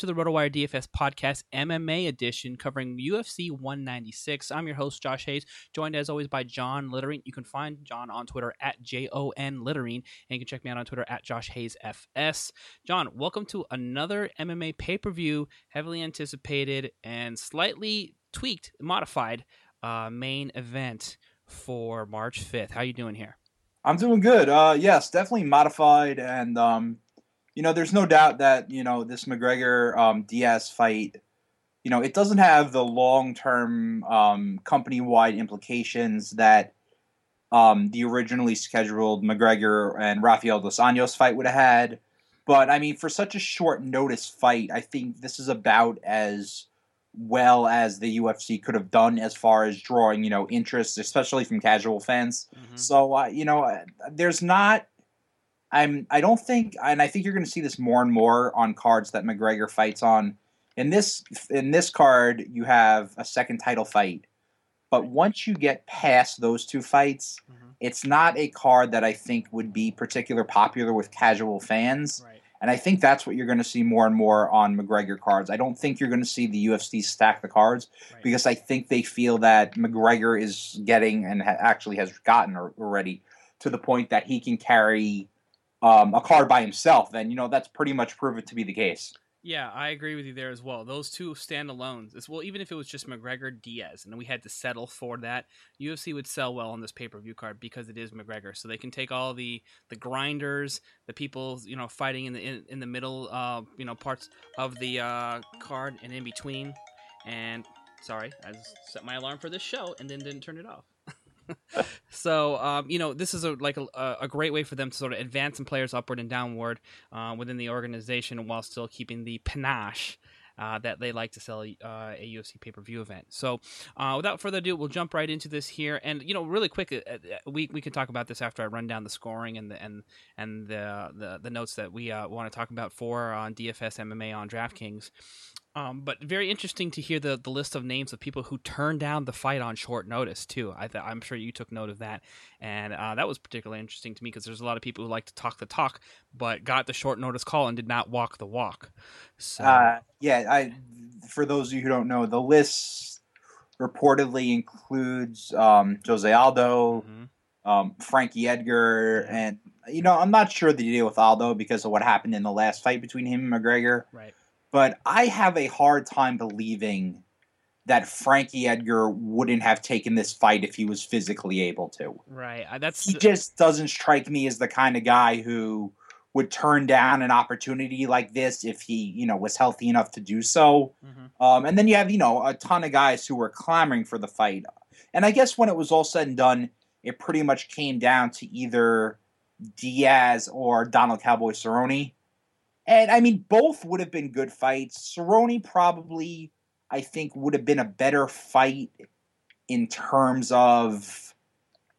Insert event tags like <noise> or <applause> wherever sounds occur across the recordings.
To the RotoWire DFS podcast MMA edition covering UFC 196. I'm your host, Josh Hayes, joined as always by John Littering. You can find John on Twitter at J O N Littering, and you can check me out on Twitter at Josh Hayes FS. John, welcome to another MMA pay per view, heavily anticipated and slightly tweaked, modified uh, main event for March 5th. How are you doing here? I'm doing good. Uh, yes, definitely modified, and um, you know, there's no doubt that you know this McGregor um, Diaz fight. You know, it doesn't have the long-term um, company-wide implications that um, the originally scheduled McGregor and Rafael dos Anjos fight would have had. But I mean, for such a short notice fight, I think this is about as well as the UFC could have done as far as drawing, you know, interest, especially from casual fans. So, uh, you know, uh, there's not. I'm. I don't think, and I think you're going to see this more and more on cards that McGregor fights on. In this in this card, you have a second title fight, but once you get past those two fights, mm-hmm. it's not a card that I think would be particular popular with casual fans. Right. And I think that's what you're going to see more and more on McGregor cards. I don't think you're going to see the UFC stack the cards Right. because I think they feel that McGregor is getting and ha- actually has gotten already to the point that he can carry um, a card by himself. then you know that's pretty much proven to be the case. Yeah, I agree with you there as well. Those two standalones, as well, even if it was just McGregor Diaz, and we had to settle for that, UFC would sell well on this pay per view card because it is McGregor. So they can take all the the grinders, the people you know fighting in the in, in the middle, uh, you know parts of the uh, card and in between. And sorry, I set my alarm for this show and then didn't turn it off. So um, you know this is a like a, a great way for them to sort of advance some players upward and downward uh, within the organization while still keeping the panache uh, that they like to sell uh, a UFC pay per view event. So, uh, without further ado, we'll jump right into this here, and you know, really quick, uh, uh, we we can talk about this after I run down the scoring and the and and the the, the notes that we uh, want to talk about for on DFS MMA on DraftKings. Um, but very interesting to hear the, the list of names of people who turned down the fight on short notice too. I th- I'm sure you took note of that, and uh, that was particularly interesting to me because there's a lot of people who like to talk the talk, but got the short notice call and did not walk the walk. So Uh, yeah, I. For those of you who don't know, the list reportedly includes um, Jose Aldo, mhm. um, Frankie Edgar, and you know I'm not sure the deal with Aldo because of what happened in the last fight between him and McGregor. right, But I have a hard time believing that Frankie Edgar wouldn't have taken this fight if he was physically able to. right. That's He just doesn't strike me as the kind of guy who would turn down an opportunity like this if he, you know, was healthy enough to do so. Mhm. Um, and then you have, you know, a ton of guys who were clamoring for the fight. And I guess when it was all said and done, it pretty much came down to either Diaz or Donald Cowboy Cerrone. And I mean, both would have been good fights. Cerrone probably, I think, would have been a better fight in terms of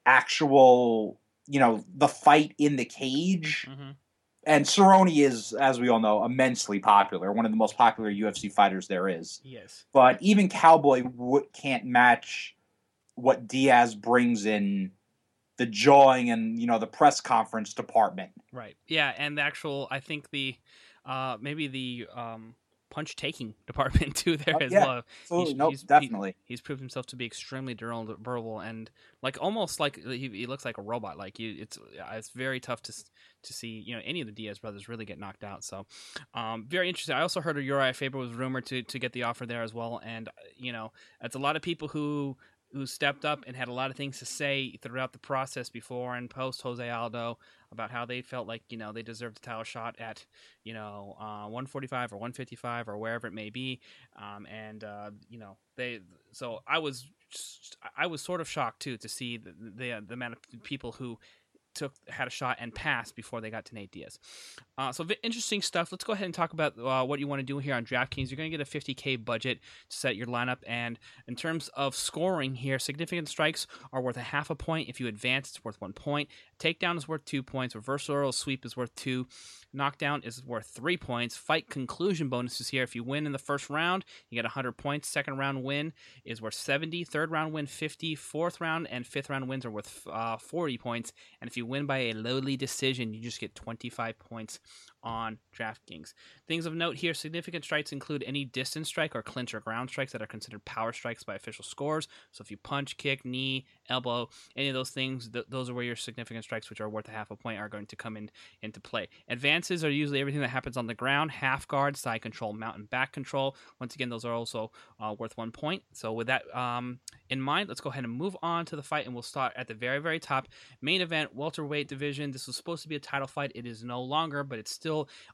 actual, you know, the fight in the cage. Mhm. And Cerrone is, as we all know, immensely popular, one of the most popular UFC fighters there is. yes, But even Cowboy w- can't match what Diaz brings in the jawing and you know the press conference department. right, yeah, and the actual, I think the, uh, maybe the um punch taking <laughs> department too there Oh, as yeah. well. Absolutely, He's- nope, he's- he- definitely. he's proved himself to be extremely durable and like almost like he, he looks like a robot like you it's it's very tough to to see you know any of the Diaz brothers really get knocked out so um very interesting I also heard a Uriah Faber was rumored to to get the offer there as well and uh, you know it's a lot of people who who stepped up and had a lot of things to say throughout the process before and post Jose Aldo about how they felt like you know they deserved a title shot at you know uh, 145 or 155 or wherever it may be. Um, and uh, you know they so i was i was sort of shocked too to see the the, the amount of people who took had a shot and passed before they got to Nate Diaz. Uh, so interesting stuff. Let's go ahead and talk about uh, what you want to do here on DraftKings. You're going to get a 50k budget to set your lineup, and in terms of scoring here, significant strikes are worth a half a point. If you advance, it's worth one point. Takedown is worth two points. Reversal sweep is worth two. Knockdown is worth three points. Fight conclusion bonuses here. If you win in the first round, you get 100 points. Second round win is worth 70. Third round win 50. Fourth round and fifth round wins are worth uh, 40 points. And if you win by a lowly decision, you just get 25 points on DraftKings. Things of note here significant strikes include any distance strike or clinch or ground strikes that are considered power strikes by official scores. So if you punch, kick, knee, elbow, any of those things, th- those are where your significant strikes, which are worth a half a point, are going to come in into play. Advances are usually everything that happens on the ground half guard, side control, mount, and back control. Once again, those are also uh, worth one point. So with that um, in mind, let's go ahead and move on to the fight, and we'll start at the very, very top. Main event, welterweight division. This was supposed to be a title fight. It is no longer, but it's still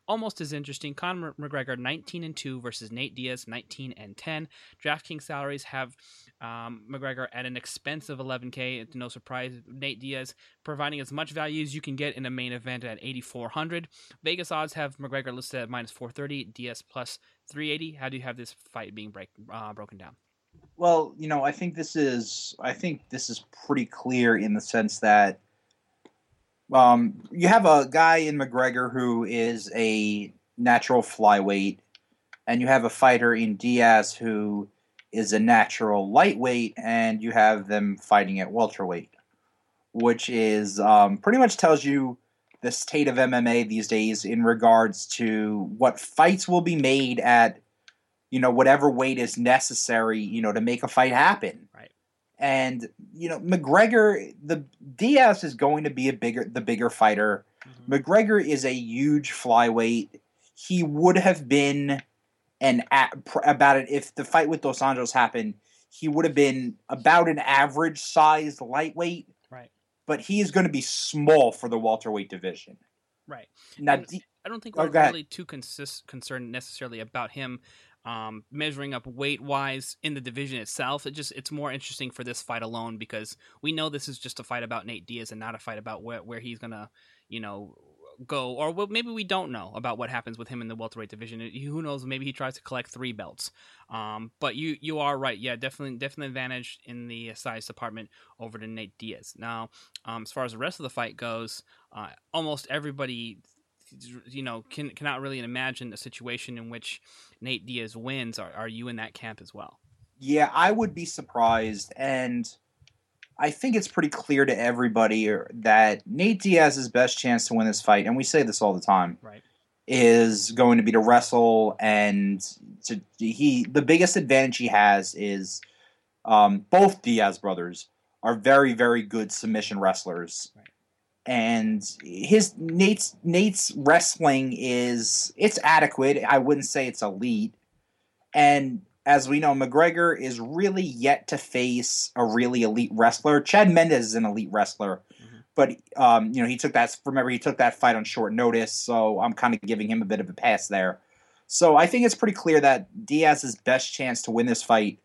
almost as interesting. Conor McGregor 19 and 2 versus Nate Diaz 19 and 10. DraftKings salaries have um, McGregor at an expensive 11k. It's no surprise. Nate Diaz providing as much value as you can get in a main event at 8400. Vegas odds have McGregor listed at minus 430, Diaz plus 380. How do you have this fight being break, uh, broken down? Well, you know, I think this is I think this is pretty clear in the sense that um, you have a guy in McGregor who is a natural flyweight, and you have a fighter in Diaz who is a natural lightweight, and you have them fighting at welterweight, which is um, pretty much tells you the state of MMA these days in regards to what fights will be made at you know whatever weight is necessary you know to make a fight happen Right. And you know mcgregor the diaz is going to be a bigger the bigger fighter mm-hmm. mcgregor is a huge flyweight he would have been an about it if the fight with dos anjos happened he would have been about an average sized lightweight Right. but he is going to be small for the welterweight division Right. now And- I don't think Oh, we're ahead. really too consist- concerned necessarily about him um, measuring up weight wise in the division itself. It just it's more interesting for this fight alone because we know this is just a fight about Nate Diaz and not a fight about where where he's gonna you know go, or well, maybe we don't know about what happens with him in the welterweight division. Who knows? Maybe he tries to collect three belts. Um, but you you are right. Yeah, definitely definitely advantage in the size department over to Nate Diaz. Now, um, as far as the rest of the fight goes, uh, almost everybody you know can cannot really imagine a situation in which Nate Diaz wins. Are, are you in that camp as well? Yeah, I would be surprised, and I think it's pretty clear to everybody that Nate Diaz's best chance to win this fight, and we say this all the time, right, is going to be to wrestle, and to he the biggest advantage he has is um, both Diaz brothers are very very good submission wrestlers. Right and his Nate's Nate's wrestling is it's adequate. I wouldn't say it's elite. And as we know, McGregor is really yet to face a really elite wrestler. Chad Mendes is an elite wrestler, mm-hmm. but um, you know he took that. Remember, he took that fight on short notice, so I'm kind of giving him a bit of a pass there. So I think it's pretty clear that Diaz's best chance to win this fight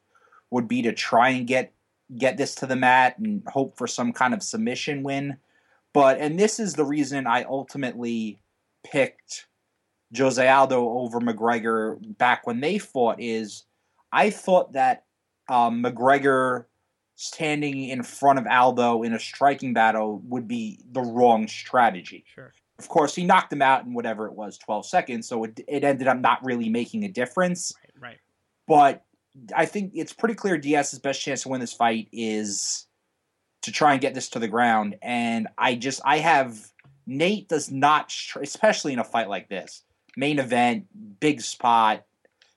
would be to try and get get this to the mat and hope for some kind of submission win. But and this is the reason I ultimately picked Jose Aldo over McGregor back when they fought is I thought that um, McGregor standing in front of Aldo in a striking battle would be the wrong strategy. Sure. Of course, he knocked him out in whatever it was, 12 seconds, so it, it ended up not really making a difference. Right, right. But I think it's pretty clear Diaz's best chance to win this fight is to try and get this to the ground. And I just, I have, Nate does not, especially in a fight like this, main event, big spot.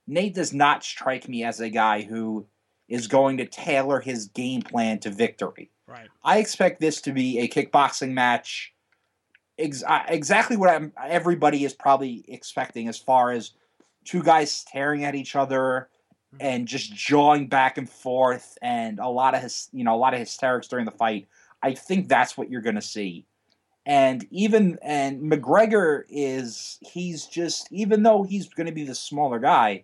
Nate does not strike me as a guy who is going to tailor his game plan to victory. Right. I expect this to be a kickboxing match. Ex- exactly what I'm, everybody is probably expecting as far as two guys staring at each other and just jawing back and forth and a lot of his you know a lot of hysterics during the fight i think that's what you're going to see and even and mcgregor is he's just even though he's going to be the smaller guy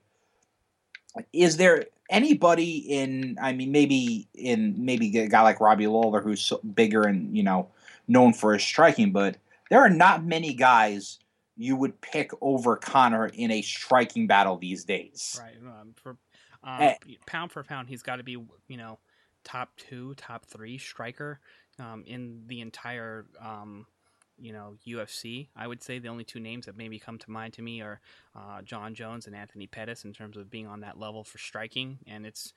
is there anybody in i mean maybe in maybe a guy like robbie lawler who's so bigger and you know known for his striking but there are not many guys you would pick over Conor in a striking battle these days. Right. Um, for uh, pound for pound, he's got to be you know top two, top three striker um, in the entire um, you know UFC. I would say the only two names that maybe come to mind to me are uh, Jon Jones and Anthony Pettis in terms of being on that level for striking, and it's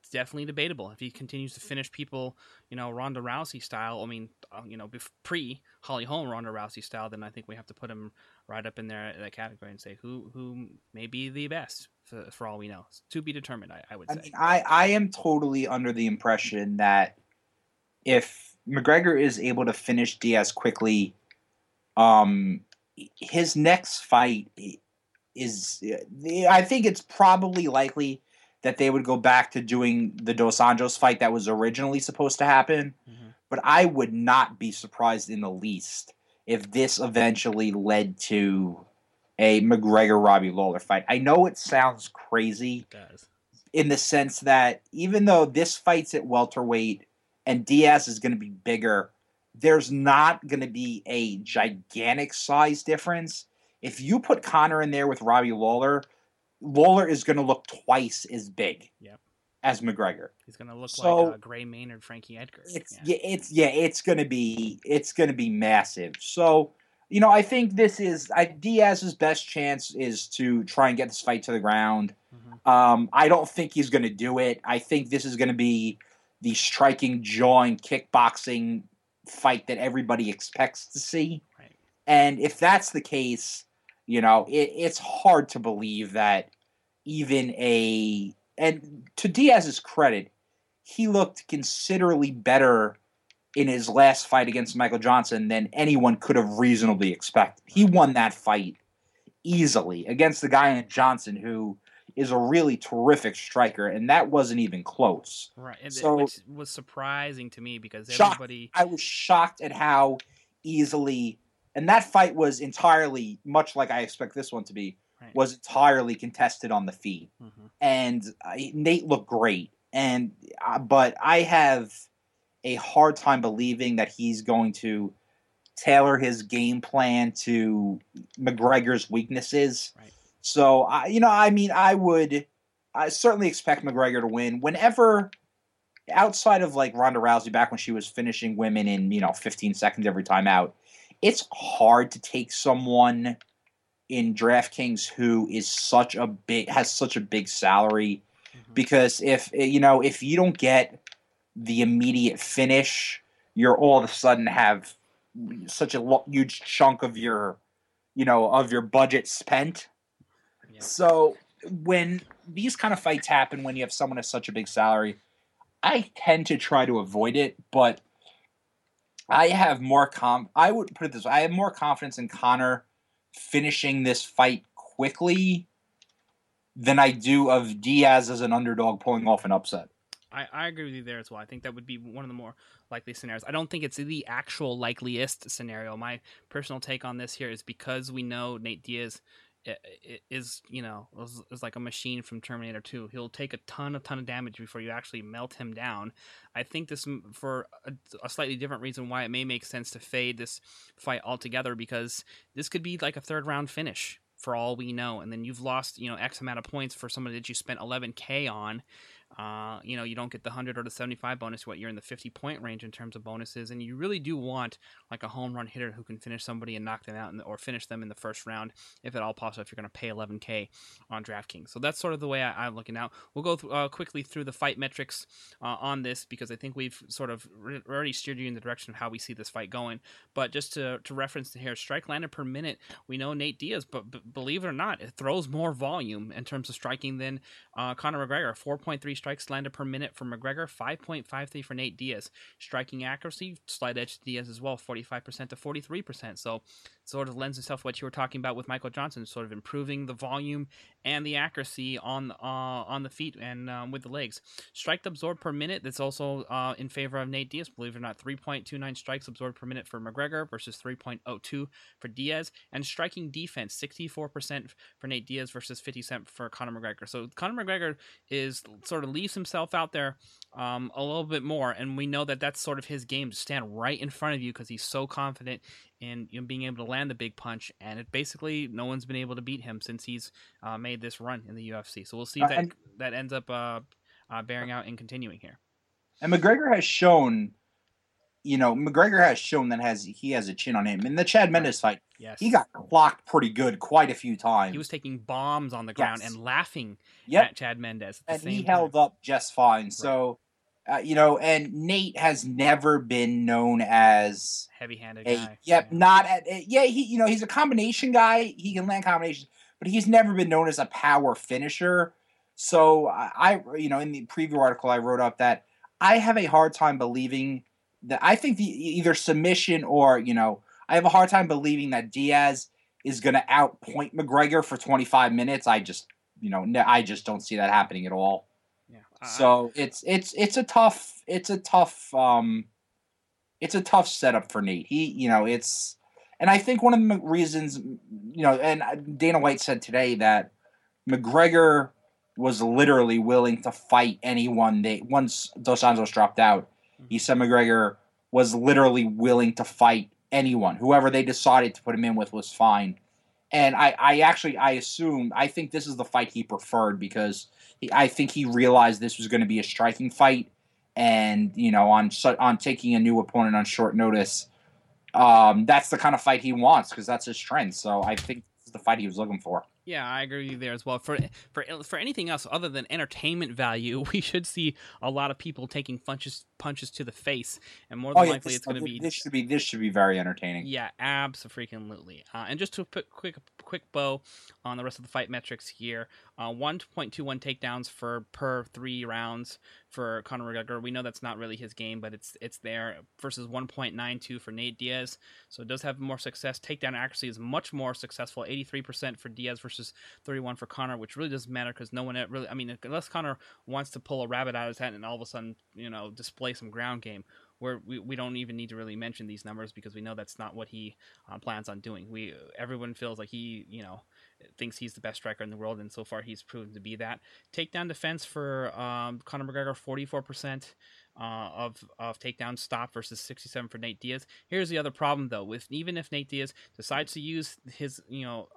it's definitely debatable if he continues to finish people, you know, Ronda Rousey style. I mean, uh, you know, pre Holly Holm Ronda Rousey style, then I think we have to put him right up in there in that category and say who who may be the best for, for all we know. It's to be determined, I, I would say. I, mean, I I am totally under the impression that if McGregor is able to finish Diaz quickly, um, his next fight is I think it's probably likely that they would go back to doing the Dos Anjos fight that was originally supposed to happen. Mm-hmm. But I would not be surprised in the least if this eventually led to a McGregor Robbie Lawler fight. I know it sounds crazy it in the sense that even though this fight's at welterweight and Diaz is going to be bigger, there's not going to be a gigantic size difference. If you put Conor in there with Robbie Lawler, Lawler is going to look twice as big. Yep. As McGregor, he's going to look so, like uh, Gray Maynard, Frankie Edgar. It's yeah. yeah, it's yeah, it's going to be it's going to be massive. So, you know, I think this is I, Diaz's best chance is to try and get this fight to the ground. Mm-hmm. Um, I don't think he's going to do it. I think this is going to be the striking, jawing, kickboxing fight that everybody expects to see. Right. And if that's the case, you know, it, it's hard to believe that even a and to Diaz's credit, he looked considerably better in his last fight against Michael Johnson than anyone could have reasonably expected. He won that fight easily against the guy in Johnson who is a really terrific striker, and that wasn't even close. Right, and so, which was surprising to me because everybody. Shocked, I was shocked at how easily and that fight was entirely much like I expect this one to be. Right. Was entirely contested on the feet, mm-hmm. and uh, Nate looked great. And uh, but I have a hard time believing that he's going to tailor his game plan to McGregor's weaknesses. Right. So I, you know, I mean, I would, I certainly expect McGregor to win whenever, outside of like Ronda Rousey back when she was finishing women in you know 15 seconds every time out. It's hard to take someone in DraftKings who is such a big has such a big salary Mhm. because if you know if you don't get the immediate finish, you're all of a sudden have such a lo- huge chunk of your you know of your budget spent. Yeah. So when these kind of fights happen when you have someone with such a big salary, I tend to try to avoid it, but I have more com I would put it this way, I have more confidence in Conor finishing this fight quickly than I do of Diaz as an underdog pulling off an upset. I, I agree with you there as well. I think that would be one of the more likely scenarios. I don't think it's the actual likeliest scenario. My personal take on this here is because we know Nate Diaz is, you know, is, is like a machine from Terminator 2. He'll take a ton, a ton of damage before you actually melt him down. I think this, for a, a slightly different reason, why it may make sense to fade this fight altogether because this could be like a third round finish for all we know. And then you've lost, you know, X amount of points for somebody that you spent 11K on uh, you know, you don't get the 100 or the 75 bonus, what you're in the 50 point range in terms of bonuses. And you really do want like a home run hitter who can finish somebody and knock them out the, or finish them in the first round, if at all possible, if you're going to pay 11K on DraftKings. So that's sort of the way I, I'm looking out. We'll go th- uh, quickly through the fight metrics uh, on this because I think we've sort of re- already steered you in the direction of how we see this fight going. But just to, to reference here, strike landed per minute, we know Nate Diaz, but b- believe it or not, it throws more volume in terms of striking than uh, Conor McGregor. 4.3 strikes landed per minute for McGregor, 5.53 for Nate Diaz. Striking accuracy, slight edge to Diaz as well, 45% to 43%. So sort of lends itself what you were talking about with Michael Johnson, sort of improving the volume and the accuracy on uh, on the feet and um, with the legs. Strike absorbed per minute, that's also uh, in favor of Nate Diaz. Believe it or not, 3.29 strikes absorbed per minute for McGregor versus 3.02 for Diaz. And striking defense, 64% for Nate Diaz versus 50 cent for Conor McGregor. So Conor McGregor is sort of leaves himself out there um, a little bit more, and we know that that's sort of his game to stand right in front of you because he's so confident in you know, being able to land the big punch, and it basically no one's been able to beat him since he's uh, made this run in the UFC. So we'll see if Uh, that and- that ends up uh, uh, bearing out and continuing here. And McGregor has shown, you know, McGregor has shown that has he has a chin on him. In the Chad Mendes fight, Yes, he got clocked pretty good quite a few times. he was taking bombs on the ground Yes. and laughing yep, at Chad the and he time. held up just fine. So, uh, you know, and Nate has never been known as heavy-handed a guy. yep, not at, eh, yeah. He you know he's a combination guy. He can land combinations, but he's never been known as a power finisher. So I, I you know in the preview article I wrote up that I have a hard time believing that I think the either submission or you know I have a hard time believing that Diaz is going to outpoint McGregor for 25 minutes. I just you know I just don't see that happening at all. Yeah. So it's it's it's a tough it's a tough um it's a tough setup for Nate. He you know it's and I think one of the reasons you know and Dana White said today that McGregor was literally willing to fight anyone they once Dos Anjos dropped out. He said McGregor was literally willing to fight anyone. Whoever they decided to put him in with was fine. And I, I actually I assume I think this is the fight he preferred because he, I think he realized this was going to be a striking fight, and you know on on taking a new opponent on short notice, um, that's the kind of fight he wants because that's his strength. So I think this is the fight he was looking for. Yeah, I agree with you there as well. For for for anything else other than entertainment value, <laughs> we should see a lot of people taking punches punches to the face, and more than likely Oh, this, it's going to be this should be this should be very entertaining. yeah, absolutely. Uh, and just to put quick quick bow on the rest of the fight metrics here, uh, 1.21 takedowns for per three rounds for Conor McGregor. We know that's not really his game, but it's it's there versus 1.92 for Nate Diaz. So it does have more success. Takedown accuracy is much more successful, 83% for Diaz versus 31 for Conor, which really doesn't matter because no one really. I mean, unless Conor wants to pull a rabbit out of his hat and all of a sudden you know display some ground game where we, we don't even need to really mention these numbers because we know that's not what he uh, plans on doing. We everyone feels like he you know thinks he's the best striker in the world, and so far he's proven to be that. Takedown defense for um, Conor McGregor forty four percent. uh, of of takedown stop versus 67 for Nate Diaz. Here's the other problem though, with even if Nate Diaz decides to use his you know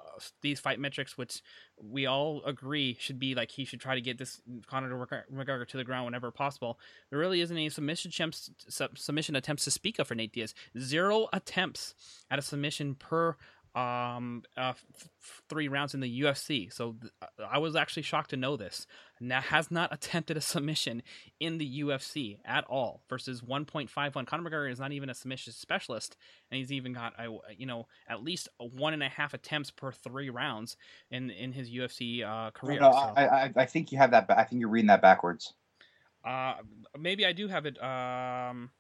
these fight metrics, which we all agree should be like he should try to get this Conor McGregor to the ground whenever possible. There really isn't any submission attempts submission attempts to speak of for Nate Diaz. Zero attempts at a submission per um uh, f- three rounds in the UFC. So th- I was actually shocked to know this. Now has not attempted a submission in the UFC at all versus 1.51. Conor McGregor is not even a submission specialist, and he's even got a you know at least one and a half attempts per three rounds in in his UFC uh, career. No, no, so. I, I I think you have that. I think you're reading that backwards. Uh, maybe I do have it. Um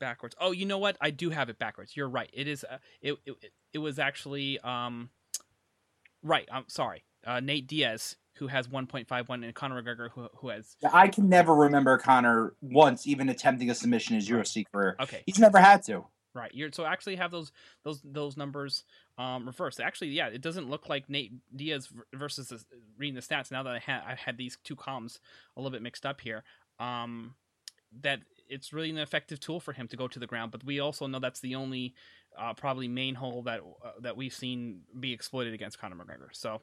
backwards. Oh, you know what? I do have it backwards. You're right. It is. Uh, it, it it was actually um right. I'm sorry. Uh, Nate Diaz who has 1.51 and Conor McGregor who, who has I can never remember Conor once even attempting a submission in his UFC career. Okay. He's never had to. Right. You're so actually have those those those numbers um reversed. Actually, yeah, it doesn't look like Nate Diaz versus the, reading the stats now that I had I had these two columns a little bit mixed up here. Um that it's really an effective tool for him to go to the ground. But we also know that's the only uh, probably main hole that uh, that we've seen be exploited against Conor McGregor. So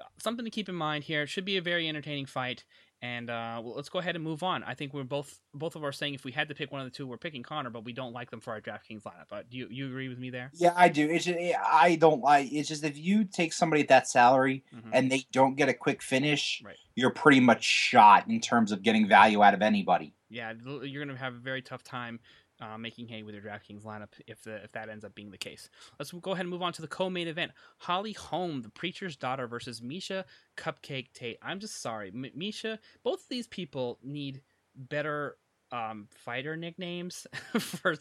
uh, something to keep in mind here. It should be a very entertaining fight. And uh, well, let's go ahead and move on. I think we're both both of us saying if we had to pick one of the two, we're picking Conor, but we don't like them for our DraftKings lineup. But do you you agree with me there? Yeah, I do. It's just, I don't like. It's just if you take somebody at that salary mm-hmm. and they don't get a quick finish, right. you're pretty much shot in terms of getting value out of anybody. Yeah, you're going to have a very tough time uh, making hay with your DraftKings lineup if the if that ends up being the case. Let's go ahead and move on to the co-main event: Holly Holm, the preacher's daughter, versus Miesha Cupcake Tate. I'm just sorry, M- Miesha. Both of these people need better um, fighter nicknames <laughs> for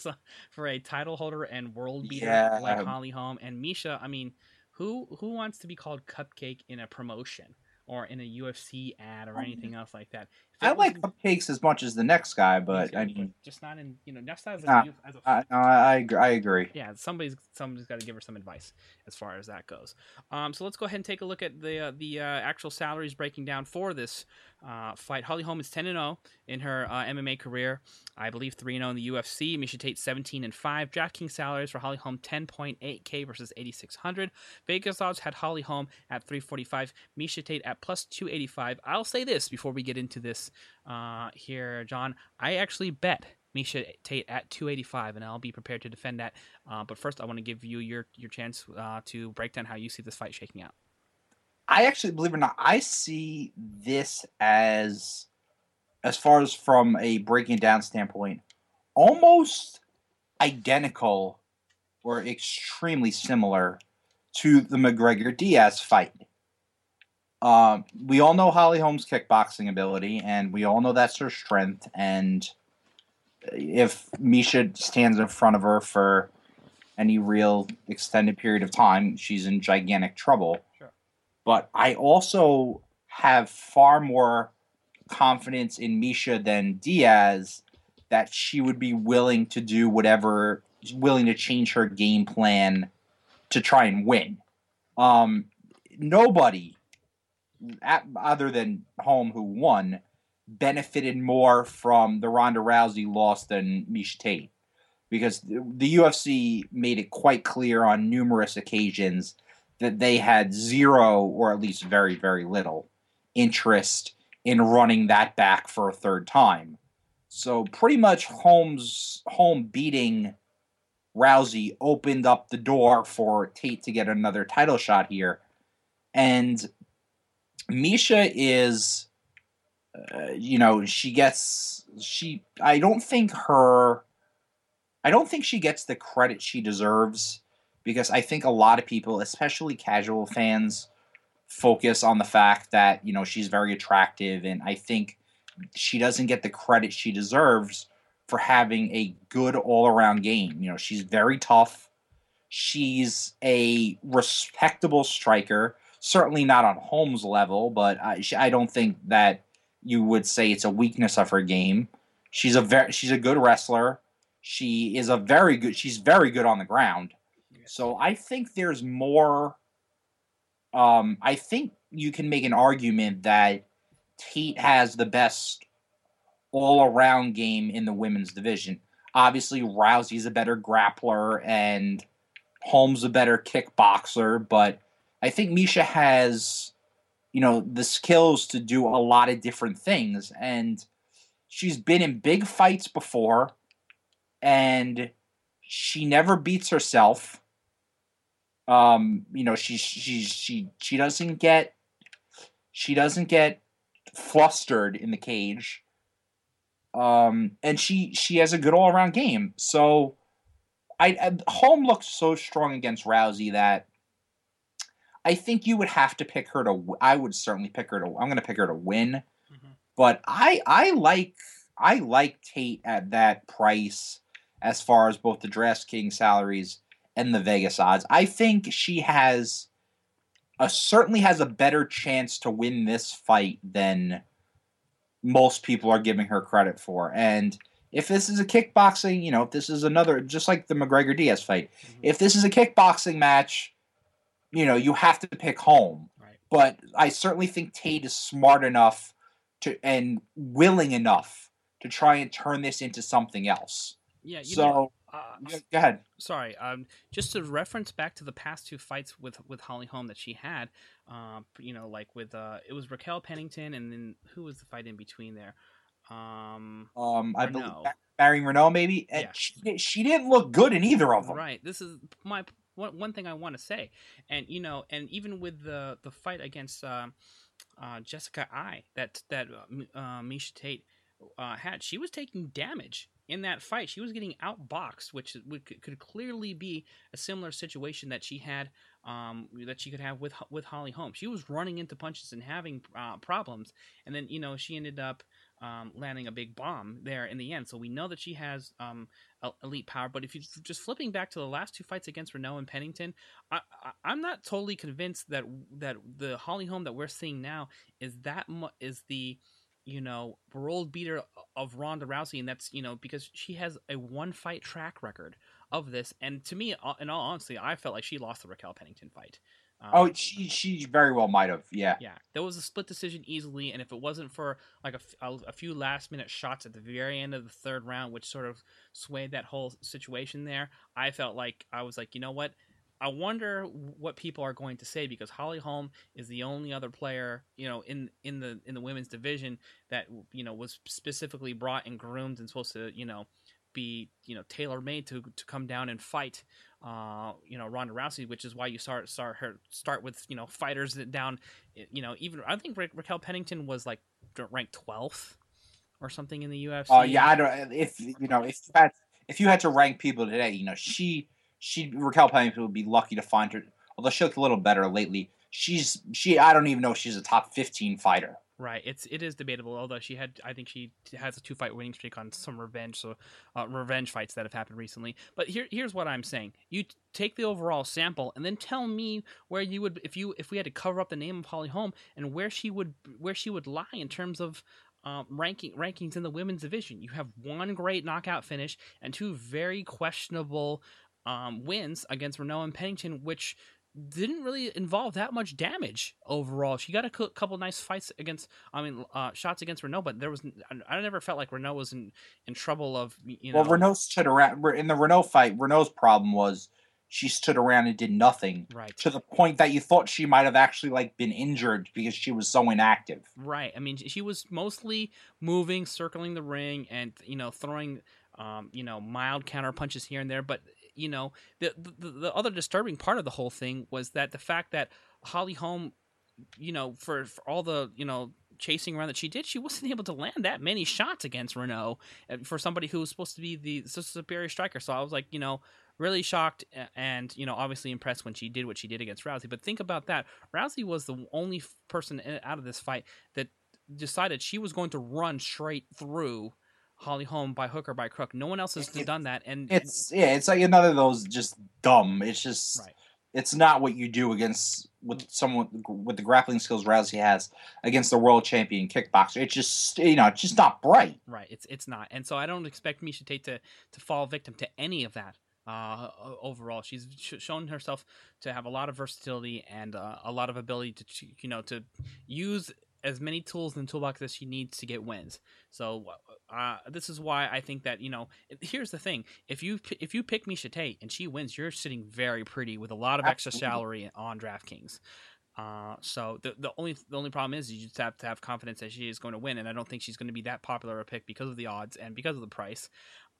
for a title holder and world beater yeah. like Holly Holm and Miesha. I mean, who who wants to be called Cupcake in a promotion? or in a UFC ad or anything else like that. I like cupcakes as much as the next guy, but I mean, just not in you know next time as a, nah, as a I, no, I, I agree. Yeah, somebody's somebody's got to give her some advice as far as that goes. Um, so let's go ahead and take a look at the uh, the uh, actual salaries breaking down for this uh, fight. Holly Holm is ten and zero in her uh, MMA career. I believe three and zero oh in the UFC. Miesha Tate seventeen and five. DraftKings salaries for Holly Holm ten point eight k versus eighty six hundred. Vegas odds had Holly Holm at three forty five. Miesha Tate at plus two eighty five. I'll say this before we get into this uh, here, John. I actually bet Miesha Tate at 285, and I'll be prepared to defend that. Uh, but first, I want to give you your your chance uh, to break down how you see this fight shaking out. I actually believe it or not, I see this as, as far as from a breaking down standpoint, almost identical or extremely similar to the McGregor Diaz fight. Um, we all know Holly Holm's kickboxing ability, and we all know that's her strength. And if Miesha stands in front of her for any real extended period of time, she's in gigantic trouble. Sure. But I also have far more confidence in Miesha than Diaz that she would be willing to do whatever, willing to change her game plan to try and win. Um, nobody at, other than Holm, who won, benefited more from the Ronda Rousey loss than Miesha Tate. Because the UFC made it quite clear on numerous occasions that they had zero, or at least very, very little, interest in running that back for a third time. So pretty much Holm's Holm beating Rousey opened up the door for Tate to get another title shot here. And Miesha is, uh, you know, she gets she. I don't think her. I don't think she gets the credit she deserves because I think a lot of people, especially casual fans, focus on the fact that you know she's very attractive, and I think she doesn't get the credit she deserves for having a good all around game. You know, she's very tough. She's a respectable striker certainly not on Holm's level, but I, I don't think that you would say it's a weakness of her game. She's a very she's a good wrestler. She is a very good. She's very good on the ground. So I think there's more. Um, I think you can make an argument that Tate has the best all around game in the women's division. Obviously, Rousey's a better grappler and Holmes a better kickboxer, but I think Miesha has, you know, the skills to do a lot of different things. And she's been in big fights before, and she never beats herself. Um, you know, she she she she doesn't get she doesn't get flustered in the cage. Um, and she she has a good all around game. So, I, I Holm looks so strong against Rousey that I think you would have to pick her to. I would certainly pick her to. I'm going to pick her to win. Mhm. But I I like I like Tate at that price as far as both the DraftKings salaries and the Vegas odds. I think she has a certainly has a better chance to win this fight than most people are giving her credit for. And if this is a kickboxing, you know, if this is another just like the McGregor Diaz fight, if this is a kickboxing match, you know, you have to pick Holm. Right. But I certainly think Tate is smart enough to and willing enough to try and turn this into something else. Yeah. You so know, uh, go ahead. sorry um just to reference back to the past two fights with with holly holm that she had um you know like with uh it was raquel pennington and then who was the fight in between there um Um, I believe Reneau. Barry Reneau maybe, and Yeah. she, she didn't look good in either of them. right this is my one, one thing i want to say and you know and even with the the fight against um uh jessica i that that uh, uh, misha tate uh, had she was taking damage in that fight she was getting outboxed which could clearly be a similar situation that she had um, that she could have with with Holly Holm. She was running into punches and having uh, problems, and then you know she ended up um, landing a big bomb there in the end. So we know that she has um, elite power. But if you just flipping back to the last two fights against Reneau and Pennington, I, I'm not totally convinced that that the Holly Holm that we're seeing now is that mu- is the you know world beater of Ronda Rousey, and that's you know because she has a one fight track record of this. And to me, uh, in all honesty, I felt like she lost the Raquel Pennington fight. Um, Oh, she she very well might have. Yeah. yeah, that was a split decision easily, and if it wasn't for like a a few last minute shots at the very end of the third round, which sort of swayed that whole situation there, I felt like I was like, you know what? I wonder what people are going to say because Holly Holm is the only other player, you know, in in the in the women's division that you know was specifically brought and groomed and supposed to, you know, be you know tailor made to to come down and fight uh you know Ronda Rousey which is why you start start her start with you know fighters that down you know even I think Ra- Raquel Pennington was like ranked 12th or something in the UFC Oh yeah, I don't. If you know, if had if you had to rank people today, you know, she she Raquel Pennington would be lucky to find her. Although she looked a little better lately, she's she. I don't even know if she's a top fifteen fighter. Right. It's it is debatable. Although she had, I think she has a two fight winning streak on some revenge, so uh, revenge fights that have happened recently. But here here's what I'm saying: you t- take the overall sample and then tell me where you would if you if we had to cover up the name of Holly Holm and where she would where she would lie in terms of. Um, ranking rankings in the women's division. You have one great knockout finish and two very questionable um, wins against Reneau and Pennington, which didn't really involve that much damage overall. She got a couple nice fights against, I mean, uh, shots against Reneau, but there was, I never felt like Reneau was in, in trouble of, you know. Well, Reneau stood around in the Reneau fight. Reneau's problem was she stood around and did nothing Right. to the point that you thought she might have actually like been injured because she was so inactive. Right. I mean, she was mostly moving, circling the ring, and you know, throwing, um, you know, mild counter punches here and there. But you know, the, the the other disturbing part of the whole thing was that the fact that Holly Holm, you know, for, for all the you know chasing around that she did, she wasn't <laughs> able to land that many shots against Reneau uh, for somebody who was supposed to be the superior striker. So I was like, you know, really shocked and you know obviously impressed when she did what she did against Rousey. But think about that: Rousey was the only person uh, out of this fight that decided she was going to run straight through Holly Holm by hook or by crook. No one else has It- done that, and It's yeah, it's like another of those just dumb. It's just Right. it's not what you do against with someone with the grappling skills Rousey has against the world champion kickboxer. It's just you know, it's just not bright. Right, it's it's not, and so I don't expect Miesha Tate to to fall victim to any of that. Uh, overall, she's sh- shown herself to have a lot of versatility and uh, a lot of ability to ch- you know to use as many tools in the toolbox as she needs to get wins. So uh, this is why I think that you know. Here's the thing: if you if you pick Miesha Tate and she wins, you're sitting very pretty with a lot of extra salary on DraftKings. Uh, so the the only the only problem is you just have to have confidence that she is going to win, and I don't think she's going to be that popular a pick because of the odds and because of the price.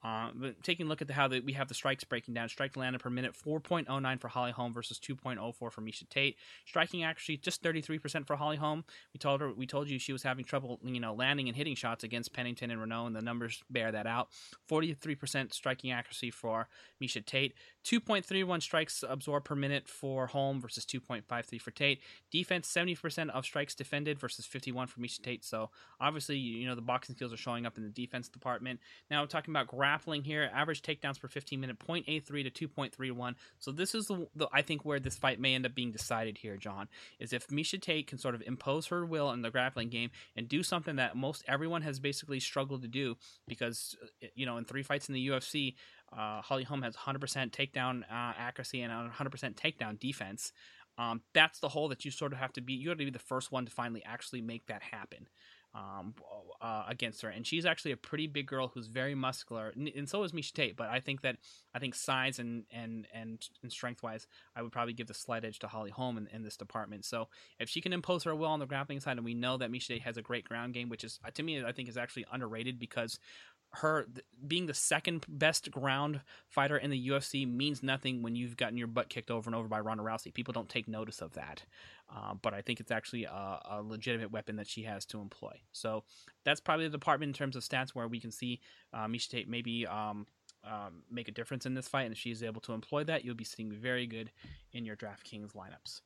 Uh, but taking a look at the, how the, we have the strikes breaking down, strike landed per minute 4.09 for Holly Holm versus 2.04 for Miesha Tate. Striking actually just 33% for Holly Holm. We told her we told you she was having trouble, you know, landing and hitting shots against Pennington and Reneau, and the numbers bear that out. 43% striking accuracy for Miesha Tate. 2.31 strikes absorbed per minute for Holm versus 2.53 for Tate. Defense 70% of strikes defended versus 51 for Miesha Tate. So obviously, you know, the boxing skills are showing up in the defense department. Now we're talking about grappling here, average takedowns per 15 minute 0.83 to 2.31. So this is the, the, I think where this fight may end up being decided here, John, is if Miesha Tate can sort of impose her will in the grappling game and do something that most everyone has basically struggled to do because uh, you know in three fights in the UFC, uh, Holly Holm has 100% takedown uh, accuracy and 100% takedown defense. Um, that's the hole that you sort of have to be. You have to be the first one to finally actually make that happen um, uh, against her. And she's actually a pretty big girl who's very muscular, and so is Miesha Tate. But I think that I think size and and and, and strength wise, I would probably give the slight edge to Holly Holm in, in, this department. So if she can impose her will on the grappling side, and we know that Miesha Tate has a great ground game, which is to me I think is actually underrated because her th- being the second best ground fighter in the UFC means nothing when you've gotten your butt kicked over and over by Ronda Rousey. People don't take notice of that, uh, but I think it's actually a, a, legitimate weapon that she has to employ. So that's probably the department in terms of stats where we can see uh, Miesha Tate maybe um, um, make a difference in this fight, and if she's able to employ that, you'll be sitting very good in your DraftKings lineups.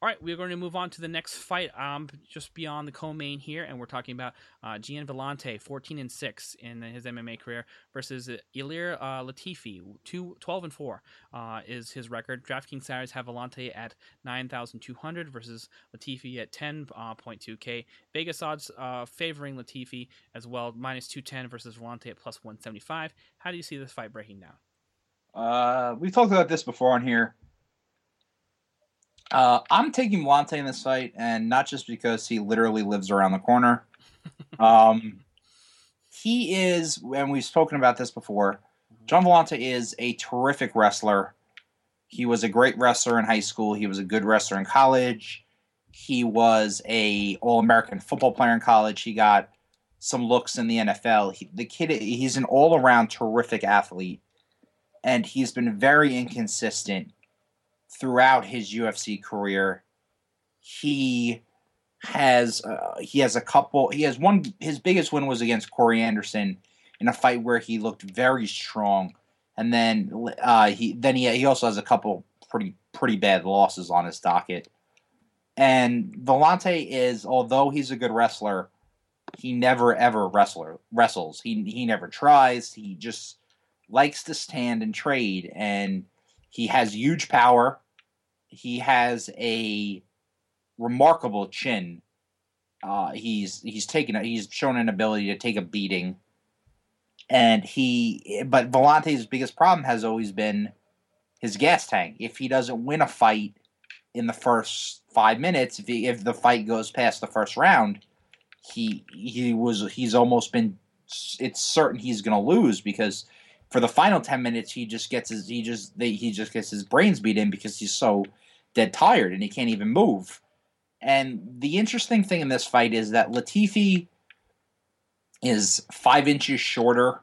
All right, we're going to move on to the next fight, um, just beyond the co-main here, and we're talking about uh, Gian Villante, 14 and six in his MMA career, versus Ilir uh, Latifi, two, 12 and four uh, is his record. DraftKings salaries have Villante at 9,200 versus Latifi at 10.2k. Uh, Vegas odds uh, favoring Latifi as well, minus 210 versus Villante at plus 175. How do you see this fight breaking down? Uh, we've talked about this before on here. Uh, I'm taking Villante in this fight, and not just because he literally lives around the corner. <laughs> um, he is, and we've spoken about this before. Gian Villante is a terrific wrestler. He was a great wrestler in high school. He was a good wrestler in college. He was a All American football player in college. He got some looks in the NFL. He, the kid, he's an all around terrific athlete, and he's been very inconsistent throughout his UFC career. He has uh, he has a couple. He has one. His biggest win was against Corey Anderson in a fight where he looked very strong, and then uh, he then he he also has a couple pretty pretty bad losses on his docket. And Villante is, although he's a good wrestler, he never ever wrestler wrestles. He he never tries. He just likes to stand and trade, and he has huge power he has a remarkable chin. Uh, he's he's taken a, he's shown an ability to take a beating, and he but Villante's biggest problem has always been his gas tank. If he doesn't win a fight in the first five minutes, if he, if the fight goes past the first round, he he was he's almost been it's certain he's going to lose because for the final 10 minutes he just gets his he just they, he just gets his brains beat in because he's so dead tired and he can't even move. And the interesting thing in this fight is that latifi is five inches shorter.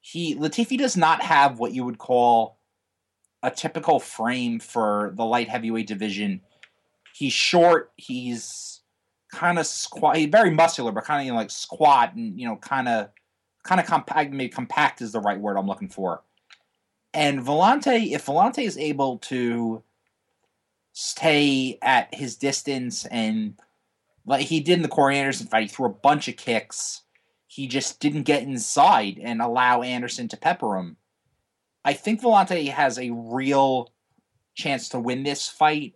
He latifi does not have what you would call a typical frame for the light heavyweight division. He's short he's kind of squat he's very muscular but kind of you know, like squat and you know kind of kind of compact. Maybe compact is the right word I'm looking for. And Villante, if Villante is able to stay at his distance and like he did in the Corey Anderson fight, he threw a bunch of kicks. He just didn't get inside and allow Anderson to pepper him. I think Villante has a real chance to win this fight.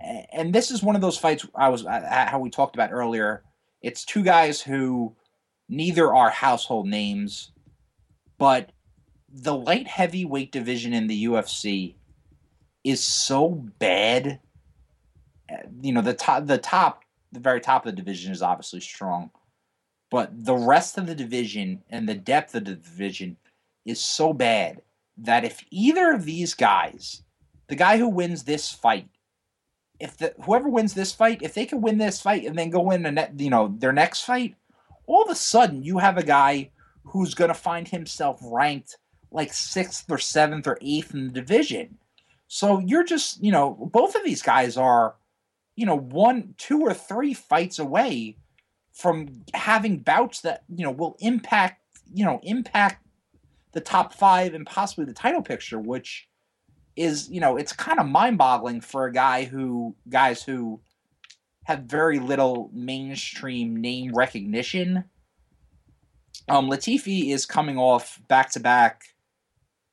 And this is one of those fights I was how we talked about earlier. It's two guys who Neither are household names, but the light heavyweight division in the UFC is so bad. You know, the top, the top, the very top of the division is obviously strong, But the rest of the division and the depth of the division is so bad that if either of these guys, the guy who wins this fight, if the whoever wins this fight, if they can win this fight and then go in the you know, their next fight, all of a sudden you have a guy who's going to find himself ranked like sixth or seventh or eighth in the division. So you're just, you know, both of these guys are, you know, one, two, or three fights away from having bouts that, you know, will impact, you know, impact the top five and possibly the title picture, which is, you know, it's kind of mind boggling for a guy who, guys who have very little mainstream name recognition. Um, Latifi is coming off back to back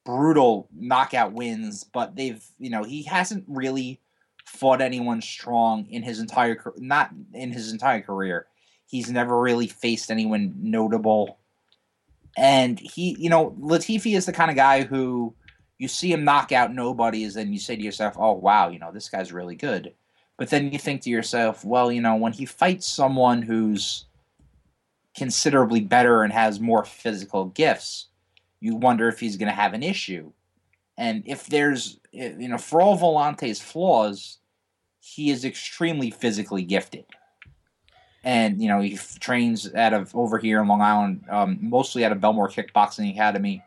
brutal knockout wins, but they've you know he hasn't really fought anyone strong in his entire not in his entire career. He's never really faced anyone notable, and he you know Latifi is the kind of guy who you see him knock out nobodies, and you say to yourself, "Oh wow, you know this guy's really good." But then you think to yourself, well, you know, when he fights someone who's considerably better and has more physical gifts, you wonder if he's going to have an issue. And if there's, you know, for all Villante's flaws, he is extremely physically gifted. And, you know, he trains out of over here in Long Island, um, mostly out of Bellmore Kickboxing Academy.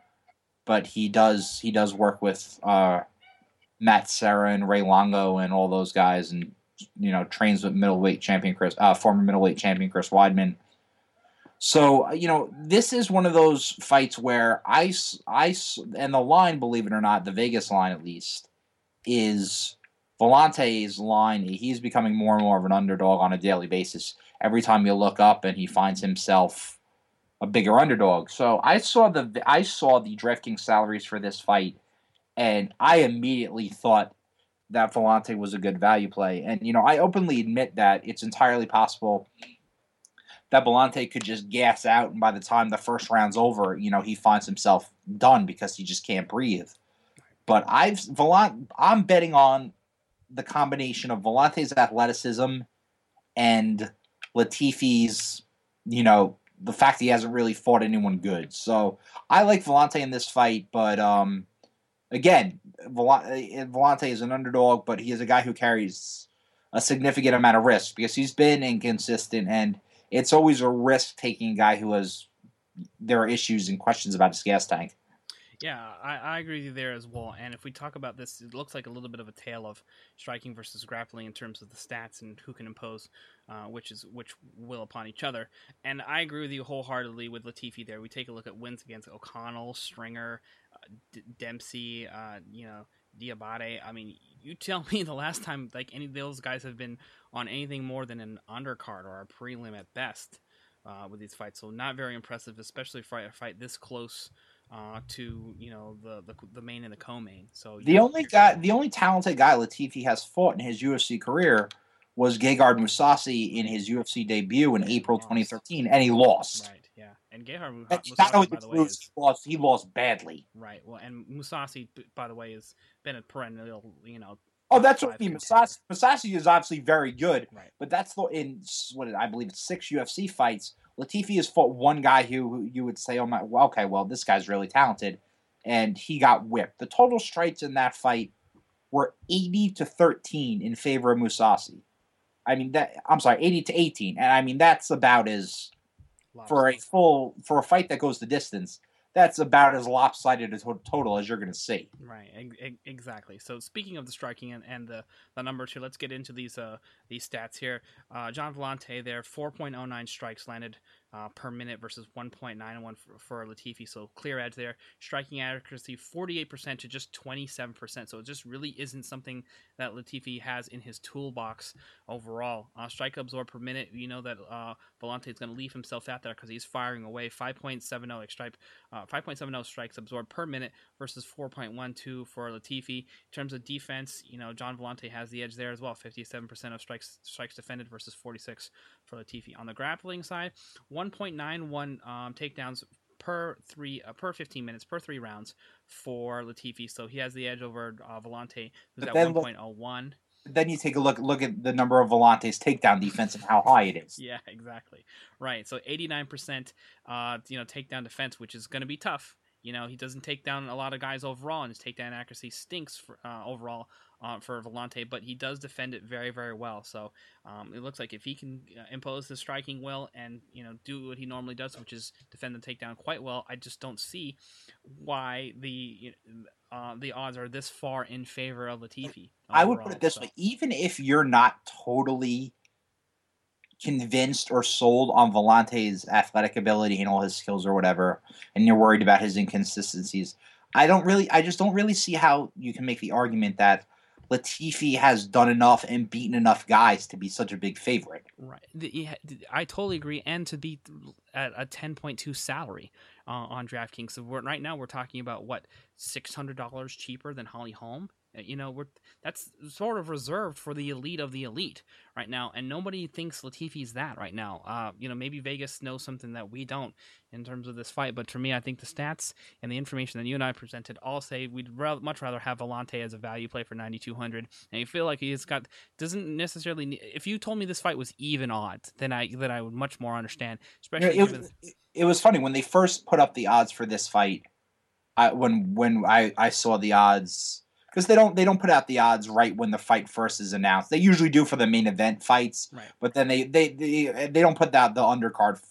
But he does he does work with uh, Matt Serra and Ray Longo and all those guys, and you know trains with middleweight champion Chris, uh, former middleweight champion Chris Weidman. So, you know, this is one of those fights where ice, ice, and the line, believe it or not, the Vegas line at least, is Villante's line. He's becoming more and more of an underdog on a daily basis. Every time you look up and he finds himself a bigger underdog. So I saw the I saw the DraftKings salaries for this fight, and I immediately thought that Villante was a good value play. And you know, I openly admit that it's entirely possible that Villante could just gas out, and by the time the first round's over, you know, he finds himself done because he just can't breathe. But I've Villante, I'm betting on the combination of Villante's athleticism and Latifi's, you know, the fact he hasn't really fought anyone good. So I like Villante in this fight, but um, again, Villante is an underdog, but he is a guy who carries a significant amount of risk because he's been inconsistent and it's always a risk taking guy who has there are issues and questions about his gas tank. Yeah, I, I agree with you there as well. And if we talk about this, it looks like a little bit of a tale of striking versus grappling in terms of the stats and who can impose uh, which is which will upon each other. And I agree with you wholeheartedly with Latifi there. We take a look at wins against O'Connell, Stringer, D- Dempsey, uh, you know, Diabate. I mean, you tell me <laughs> the last time like any of those guys have been on anything more than an undercard or a prelim at best uh, with these fights. So not very impressive, especially for a fight this close uh, to you know the, the the main and the co-main. So the only guy, the only talented guy Latifi has fought in his UFC career was Gegard Mousasi in his UFC debut in April 2013, and he lost. Right. And Gegard Mousasi, not by the way, is, he lost, he lost badly. Right. Well, and Mousasi, by the way, has been a perennial, you know, Oh, that's what I mean. Mousasi is obviously very good, right. but that's the in what I believe it's six UFC fights. Latifi has fought one guy who, who you would say, "Oh my, well, okay, well this guy's really talented," and he got whipped. The total strikes in that fight were eighty to thirteen in favor of Mousasi. I mean that I'm sorry, eighty to eighteen, and I mean that's about as for a full for a fight that goes the distance that's about as lopsided a total as you're going to see. Right, exactly. So speaking of the striking and, and the, the numbers here, let's get into these uh, these stats here. Uh, Gian Villante there, 4.09 strikes landed uh, per minute versus 1.91 for, for Latifi. So clear edge there. Striking accuracy 48% to just 27%. So it just really isn't something that Latifi has in his toolbox overall. Uh, strike absorb per minute. You know that uh, Villante is going to leave himself out there because he's firing away 5.70 strike, uh, 5.70 strikes absorbed per minute versus 4.12 for Latifi. In terms of defense, you know Gian Villante has the edge there as well. 57% of strikes strikes defended versus 46 for Latifi. On the grappling side, 1.91 um, takedowns per three uh, per 15 minutes per three rounds for Latifi. So he has the edge over uh, Villante, who's but at 1.01. then you take a look look at the number of Villante's takedown defense and how high it is. <laughs> Yeah, exactly. Right. So 89% uh, you know, takedown defense, which is going to be tough. You know, he doesn't take down a lot of guys overall, and his takedown accuracy stinks for, uh, overall uh, for Villante, but he does defend it very, very well. So um, it looks like if he can uh, impose the striking will and you know do what he normally does, which is defend the takedown quite well, I just don't see why the uh, the odds are this far in favor of Latifi. Overall, I would put it this so. way: even if you're not totally convinced or sold on Villante's athletic ability and all his skills or whatever, and you're worried about his inconsistencies, I don't really, I just don't really see how you can make the argument that Latifi has done enough and beaten enough guys to be such a big favorite. Right. The- I totally agree. And to be at a 10.2 salary uh, on DraftKings. So right now we're talking about what, $600 cheaper than Holly Holm? Uh, You know, we're that's sort of reserved for the elite of the elite right now, and nobody thinks Latifi's that right now. Uh, you know, maybe Vegas knows something that we don't in terms of this fight, but for me, I think the stats and the information that you and I presented all say we'd much rather have Villante as a value play for 9200, and you feel like he's got doesn't necessarily. Need, if you told me this fight was even odds, then I then I would much more understand, especially it, it was funny when they first put up the odds for this fight. I when when I, I saw the odds because they don't they don't put out the odds right when the fight first is announced. They usually do for the main event fights, Right. but then they they they, they don't put out the undercard f-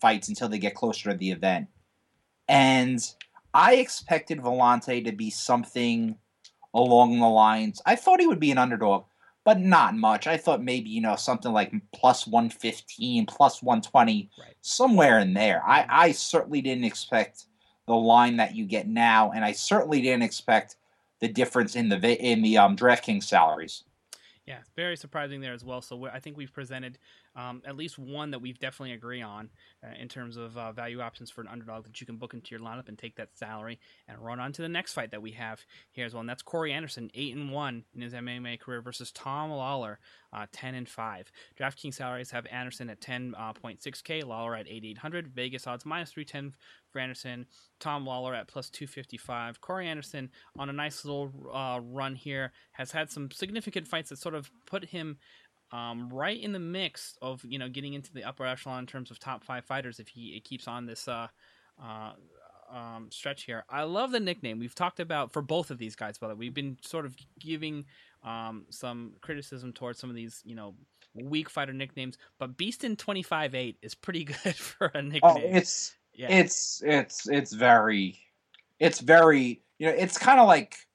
fights until they get closer to the event. And I expected Villante to be something along the lines. I thought he would be an underdog, but not much. I thought maybe you know something like plus one fifteen, plus one twenty, Right. somewhere in there. I mm-hmm. I certainly didn't expect the line that you get now, and I certainly didn't expect the difference in the in the um DraftKings salaries. Yeah, very surprising there as well. So I think we've presented um, at least one that we've definitely agree on uh, in terms of uh, value options for an underdog that you can book into your lineup and take that salary and run on to the next fight that we have here as well. And that's Corey Anderson, eight and one in his MMA career versus Tom Lawler, uh, ten and five. DraftKings salaries have Anderson at ten point six k, Lawler at eighty eight hundred. Vegas odds minus three ten for Anderson. Tom Lawler at plus two fifty five. Corey Anderson on a nice little uh, run here has had some significant fights that sort of put him um, right in the mix of you know getting into the upper echelon in terms of top five fighters if he keeps on this uh, uh, um, stretch here. I love the nickname we've talked about for both of these guys. By the way, we've been sort of giving um, some criticism towards some of these you know weak fighter nicknames, but Beastin twenty five eight is pretty <laughs> good for a nickname. Oh, it's yeah. it's it's it's very it's very you know it's kind of like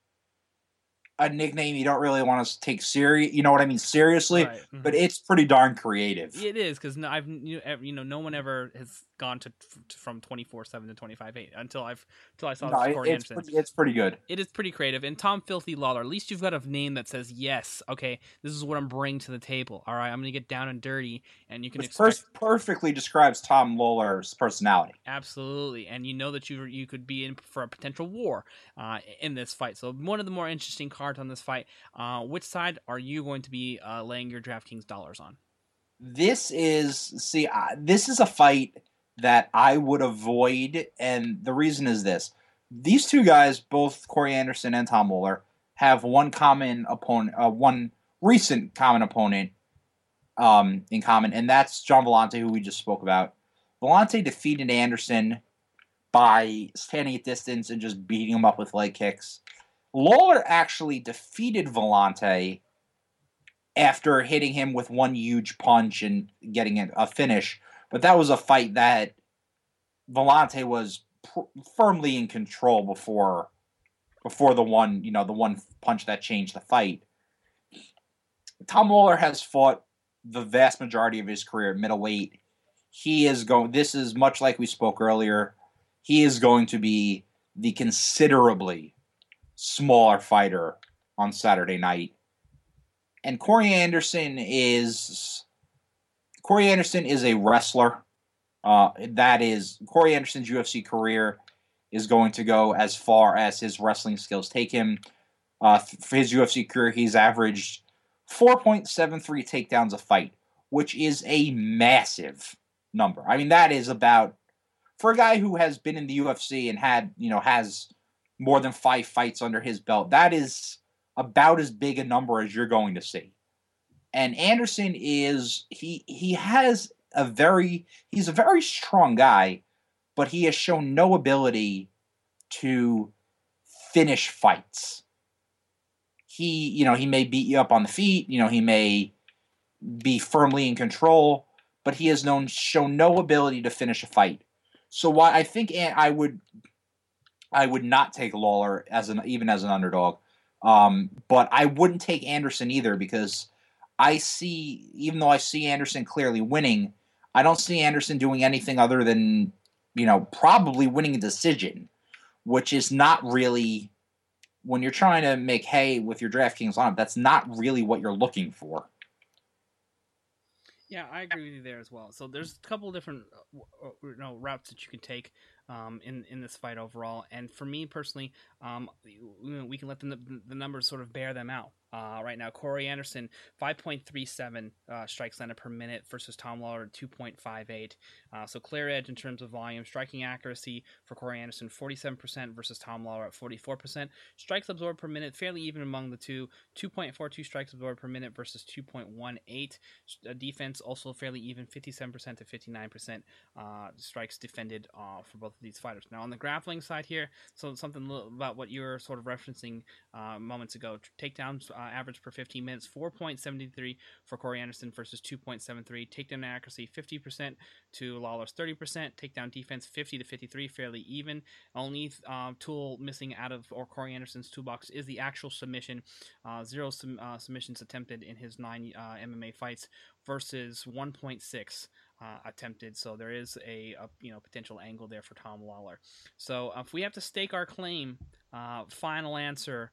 a nickname you don't really want to take serious you know what i mean seriously Right, mhm. but it's pretty darn creative It is because I've you know, ev- you know no one ever has gone to, to from twenty four seven to twenty five eight until I've until I saw No, this Corey it's, Anderson. pretty, it's pretty good It is pretty creative. And Tom Filthy Lawler, at least you've got a name that says yes. Okay, this is what I'm bringing to the table. All right, I'm going to get down and dirty, and you can which expect per- perfectly describes tom lawler's personality absolutely. And you know that you you could be in for a potential war uh, in this fight. So one of the more interesting cards on this fight. Uh, which side are you going to be uh, laying your DraftKings dollars on? this is see I this is a fight that i would avoid and the reason is this. These two guys both corey anderson and tom Lawler, have one common opponent uh, one recent common opponent um, in common and that's Gian Villante, who we just spoke about. Villante defeated anderson by standing at distance and just beating him up with leg kicks. Lawler actually defeated Vellante after hitting him with one huge punch and getting a finish. But that was a fight that Villante was pr- firmly in control before before the one, you know, the one punch that changed the fight. Tom Lawler has fought the vast majority of his career at middleweight. He is going this is much like we spoke earlier. He is going to be the considerably smaller fighter on Saturday night and Corey Anderson is Corey Anderson is a wrestler. Uh, that is Corey Anderson's UFC career is going to go as far as his wrestling skills take him. Uh, for his UFC career, he's averaged 4.73 takedowns a fight, which is a massive number. I mean, that is about for a guy who has been in the UFC and had you know has more than five fights under his belt. That is about as big a number as you're going to see. And Anderson is he he has a very he's a very strong guy, but he has shown no ability to finish fights. He, you know, he may beat you up on the feet, you know, he may be firmly in control, but he has known shown no ability to finish a fight. So why I think I would I would not take Lawler as an even as an underdog. Um, but I wouldn't take Anderson either because I see even though I see Anderson clearly winning, I don't see Anderson doing anything other than you know probably winning a decision, which is not really when you're trying to make hay with your DraftKings lineup. That's not really what you're looking for. Yeah, I agree with you there as well. So there's a couple different uh, you know routes that you can take um, in in this fight overall. And for me personally, um, we can let the, the numbers sort of bear them out. Uh, right now, Corey Anderson, 5.37 uh, strikes landed per minute versus Tom Lawler, 2.58. Uh, so clear edge in terms of volume. Striking accuracy for Corey Anderson, 47% versus Tom Lawler at 44%. Strikes absorbed per minute, fairly even among the two. 2.42 strikes absorbed per minute versus 2.18. Uh, defense also fairly even, 57% to 59% uh, strikes defended uh, for both of these fighters. Now on the grappling side here, so something about what you were sort of referencing uh, moments ago. Takedowns uh, average per 15 minutes, 4.73 for Corey Anderson versus 2.73. Takedown accuracy 50% to Lawler's 30%. Takedown defense 50 to 53, fairly even. Only uh, tool missing out of or Corey Anderson's toolbox is the actual submission. Uh, zero sum, uh, submissions attempted in his nine uh, MMA fights versus 1.6. Uh, attempted. So there is a, a, you know potential angle there for Tom Lawler. So if we have to stake our claim, uh, final answer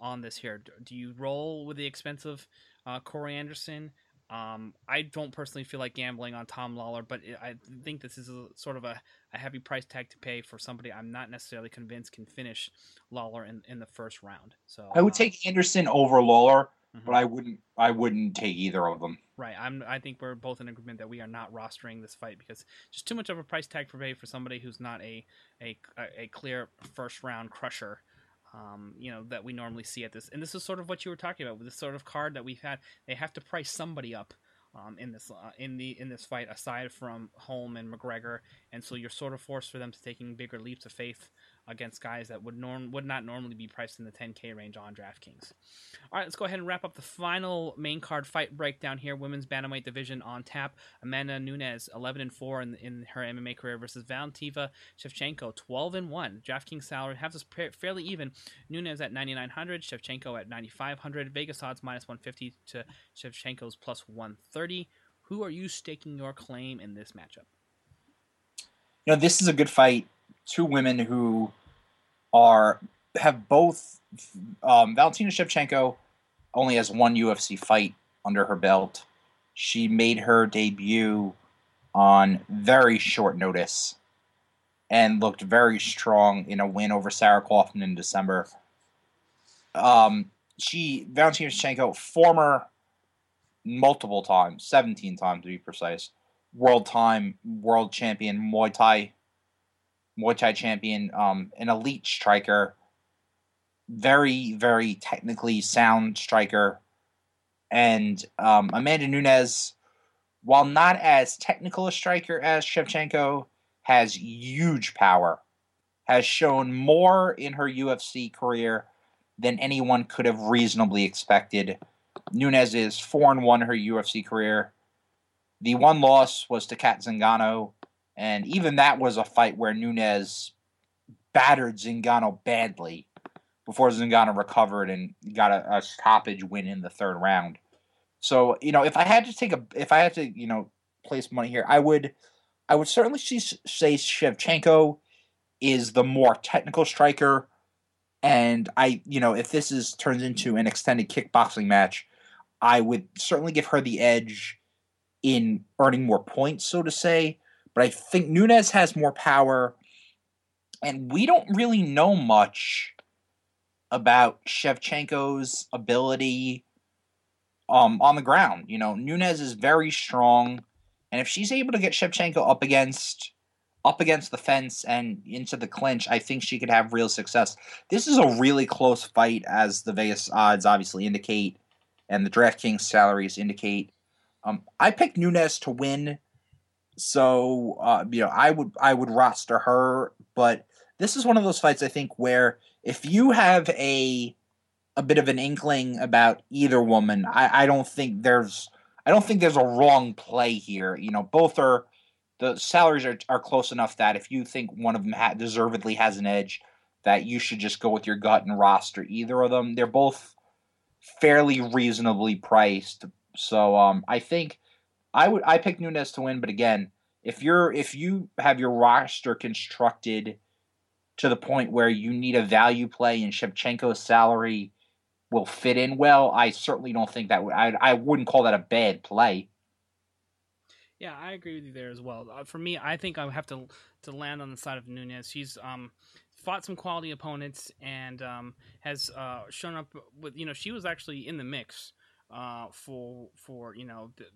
on this here. Do you roll with the expensive uh, Corey Anderson? Um, I don't personally feel like gambling on Tom Lawler, but I think this is a, sort of a, a heavy price tag to pay for somebody I'm not necessarily convinced can finish Lawler in, in the first round. So I would uh, take Anderson over Lawler, mm-hmm. but I wouldn't I wouldn't take either of them. Right. I'm. I think we're both in agreement that we are not rostering this fight because just too much of a price tag for pay for somebody who's not a a, a clear first round crusher um, you know that we normally see at this. And this is sort of what you were talking about with this sort of card that we've had. They have to price somebody up um, in this uh, in the in this fight aside from Holm and McGregor, and so you're sort of forced for them to taking bigger leaps of faith against guys that would norm would not normally be priced in the 10k range on DraftKings. All right, let's go ahead and wrap up the final main card fight breakdown here. Women's bantamweight division on tap. Amanda Nunes 11 and 4 in, in her MMA career versus Valentina Shevchenko 12 and 1. DraftKings salary has us fairly even. Nunes at 9900, Shevchenko at 9500. Vegas odds minus 150 to Shevchenko's plus 130. Who are you staking your claim in this matchup? You know, this is a good fight. Two women who are have both um, Valentina Shevchenko only has one UFC fight under her belt. She made her debut on very short notice and looked very strong in a win over Sarah Kaufman in December. Um, she Valentina Shevchenko, former multiple times, seventeen times to be precise, world time world champion Muay Thai Muay Thai champion, um, an elite striker, very, very technically sound striker. And um, Amanda Nunes, while not as technical a striker as Shevchenko, has huge power, has shown more in her UFC career than anyone could have reasonably expected. Nunes is 4 and 1 her UFC career. The one loss was to Cat Zingano and even that was a fight where Nunes battered Zingano badly before Zingano recovered and got a, a, stoppage win in the third round. So, you know, if I had to take a, if I had to, you know, place money here, I would, I would certainly see, say Shevchenko is the more technical striker. And I, you know, if this is turns into an extended kickboxing match, I would certainly give her the edge in earning more points, so to say. But I think Nunes has more power, and we don't really know much about Shevchenko's ability um, on the ground. You know, Nunes is very strong, and if she's able to get Shevchenko up against up against the fence and into the clinch, I think she could have real success. This is a really close fight, as the Vegas odds obviously indicate, and the DraftKings salaries indicate. Um, I picked Nunes to win, so uh, you know I would I would roster her, but this is one of those fights I think where if you have a a bit of an inkling about either woman, I, I don't think there's I don't think there's a wrong play here. You know, both are the salaries are, are close enough that if you think one of them ha- deservedly has an edge, that you should just go with your gut and roster either of them. They're both fairly reasonably priced, so um, I think I would I pick Nunes to win. But again, if you're if you have your roster constructed to the point where you need a value play and Shevchenko's salary will fit in well, I certainly don't think that would I I wouldn't call that a bad play. Yeah, I agree with you there as well. Uh, for me, I think I have to to land on the side of Nunes. She's um, fought some quality opponents and um, has uh, shown up with you know she was actually in the mix uh, for for you know the,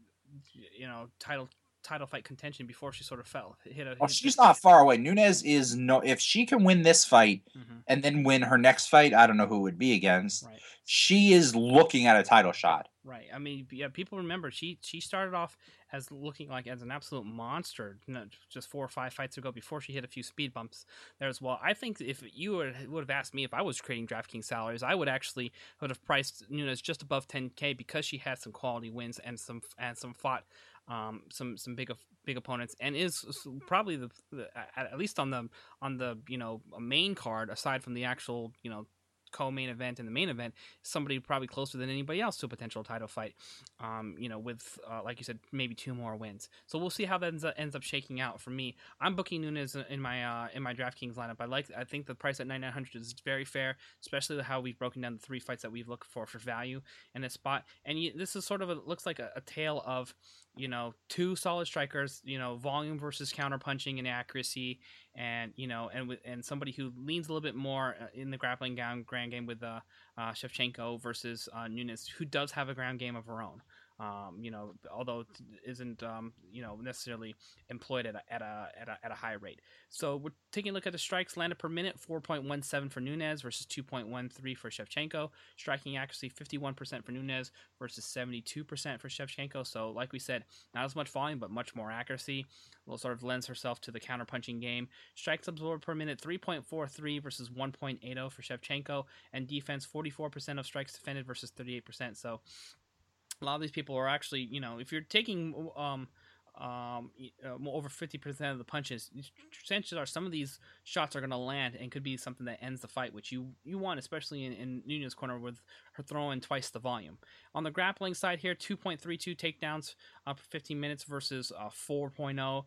you know title title fight contention before she sort of fell. Hit a, well, hit she's not far away. Nunes is no. If she can win this fight mm-hmm. and then win her next fight, I don't know who would be against. Right. She is looking at a title shot. Right. I mean, yeah. People remember she she started off as looking like as an absolute monster, you know, just four or five fights ago before she hit a few speed bumps there as well. I think if you would, would have asked me if I was creating DraftKings salaries, I would actually would have priced Nunes just above 10k because she had some quality wins and some and some fought um, some some big big opponents, and is probably the, the, at least on the on the you know main card aside from the actual you know co-main event and the main event, somebody probably closer than anybody else to a potential title fight. Um, you know, with uh, like you said, maybe two more wins. So we'll see how that ends up, ends up shaking out. For me, I'm booking Nunes in my uh, in my DraftKings lineup. I like. I think the price at 9900 is very fair, especially how we've broken down the three fights that we've looked for for value in this spot. And you, this is sort of a, looks like a, a tale of you know two solid strikers. You know, volume versus counter punching and accuracy and you know, and and somebody who leans a little bit more uh, in the grappling ground game with uh, uh, Shevchenko versus uh, Nunes, who does have a ground game of her own. Um, you know, although isn't um, you know necessarily employed at a, at a at a at a high rate. So we're taking a look at the strikes landed per minute: four point one seven for Nunes versus two point one three for Shevchenko. Striking accuracy: fifty one percent for Nunes versus seventy two percent for Shevchenko. So, like we said, not as much volume, but much more accuracy. Will sort of lends herself to the counter punching game. Strikes absorbed per minute: three point four three versus one point eight zero for Shevchenko, and defense: forty four percent of strikes defended versus thirty eight percent. So a lot of these people are actually, you know, if you're taking um, um, uh, over 50% of the punches, chances are some of these shots are going to land and could be something that ends the fight, which you, you want, especially in, in Nunes' corner with her throwing twice the volume. On the grappling side here, 2.32 takedowns uh, per 15 minutes versus uh, 4.0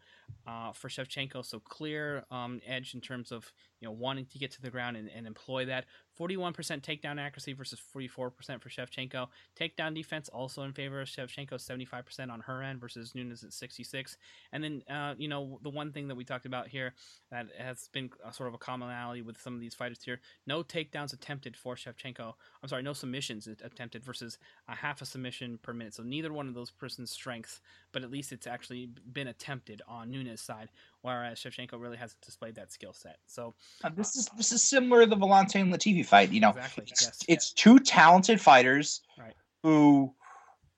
uh, for Shevchenko. So clear um, edge in terms of you know wanting to get to the ground and, and employ that. 41% takedown accuracy versus 44% for Shevchenko. Takedown defense also in favor of Shevchenko, 75% on her end versus Nunes at 66. And then, uh, you know, the one thing that we talked about here that has been a sort of a commonality with some of these fighters here, no takedowns attempted for Shevchenko. I'm sorry, no submissions attempted versus a half a submission per minute. So neither one of those persons' strengths, but at least it's actually been attempted on Nunes' side, whereas Shevchenko really hasn't displayed that skill set. So uh, this is this is similar to the Villante and Latifi fight. You know, exactly, it's, yes. it's two talented fighters right. who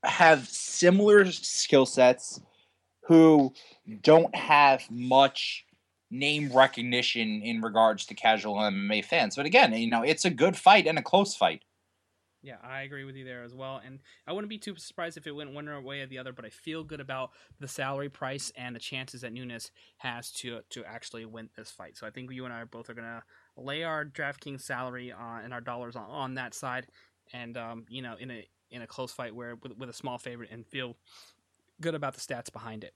have similar skill sets, who don't have much name recognition in regards to casual MMA fans. But again, you know, it's a good fight and a close fight. Yeah, I agree with you there as well. And I wouldn't be too surprised if it went one way or the other, but I feel good about the salary price and the chances that Nunes has to to actually win this fight. So I think you and I both are gonna lay our DraftKings salary on and our dollars on, on that side, and um, you know, in a in a close fight where with, with a small favorite and feel good about the stats behind it.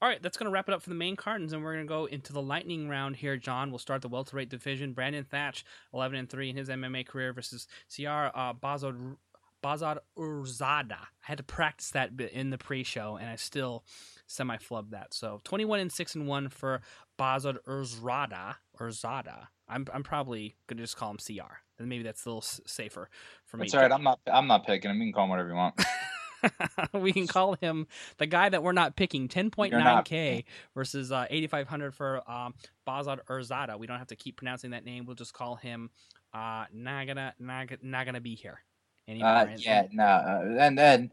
All right, that's going to wrap it up for the main cards, and we're going to go into the lightning round here. John, we'll start the welterweight division. Brandon Thatch, eleven and three in his MMA career versus Siyar uh, Bazod Bazad Urzada. I had to practice that in the pre-show, and I still semi flubbed that. So twenty one and six and one for Bazad Urzada. Urzada. I'm I'm probably gonna just call him CR. And maybe that's a little safer for me. That's all right. I'm not I'm not picking him. You can call him whatever you want. <laughs> <laughs> we can call him the guy that we're not picking. 10.9k versus uh, 8500 for um, Bazad Urzada. We don't have to keep pronouncing that name. We'll just call him uh, not gonna not, not gonna be here anymore. Uh, yeah, no, uh, and then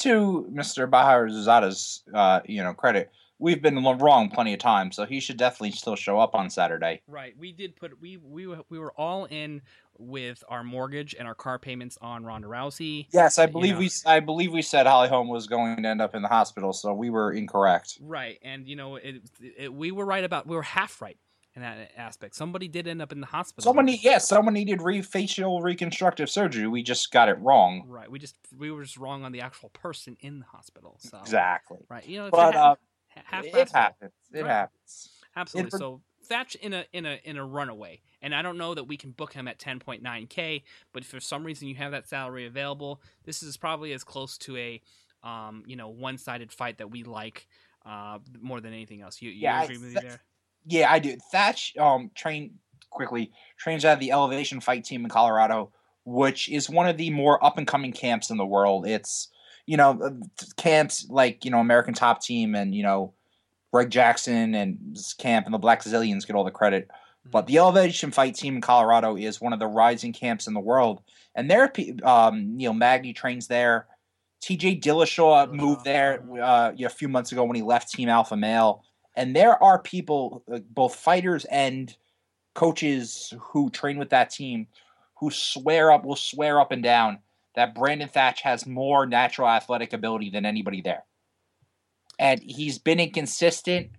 to Mr. Bahar Zada's uh, you know credit, we've been wrong plenty of times, so he should definitely still show up on Saturday. Right. We did put we we we were all in with our mortgage and our car payments on Ronda Rousey. Yes, I believe you know. we I believe we said Holly Holm was going to end up in the hospital, so we were incorrect. Right, and you know it, it, we were right about we were half right in that aspect. Somebody did end up in the hospital. Someone, yes, yeah, someone needed re- facial reconstructive surgery. We just got it wrong. Right. We just we were just wrong on the actual person in the hospital. So exactly. Right. You know, but uh, half it happens. It right. happens. Absolutely. It, so Thatch in a in a in a runaway, and I don't know that we can book him at 10.9k. But if for some reason you have that salary available, this is probably as close to a um, you know one sided fight that we like uh, more than anything else. You, you yeah, agree with me there? Yeah, I do. Thatch um train quickly trains out of the Elevation Fight Team in Colorado, which is one of the more up and coming camps in the world. It's you know uh, camps like you know American Top Team and you know Greg Jackson and camp and the Blackzilians get all the credit. But the Elevation Fight Team in Colorado is one of the rising camps in the world, and there, um, know, Magny trains there. T.J. Dillashaw moved there uh, a few months ago when he left Team Alpha Male and there are people, both fighters and coaches who train with that team, who swear up, will swear up and down that Brandon Thatch has more natural athletic ability than anybody there. And he's been inconsistent,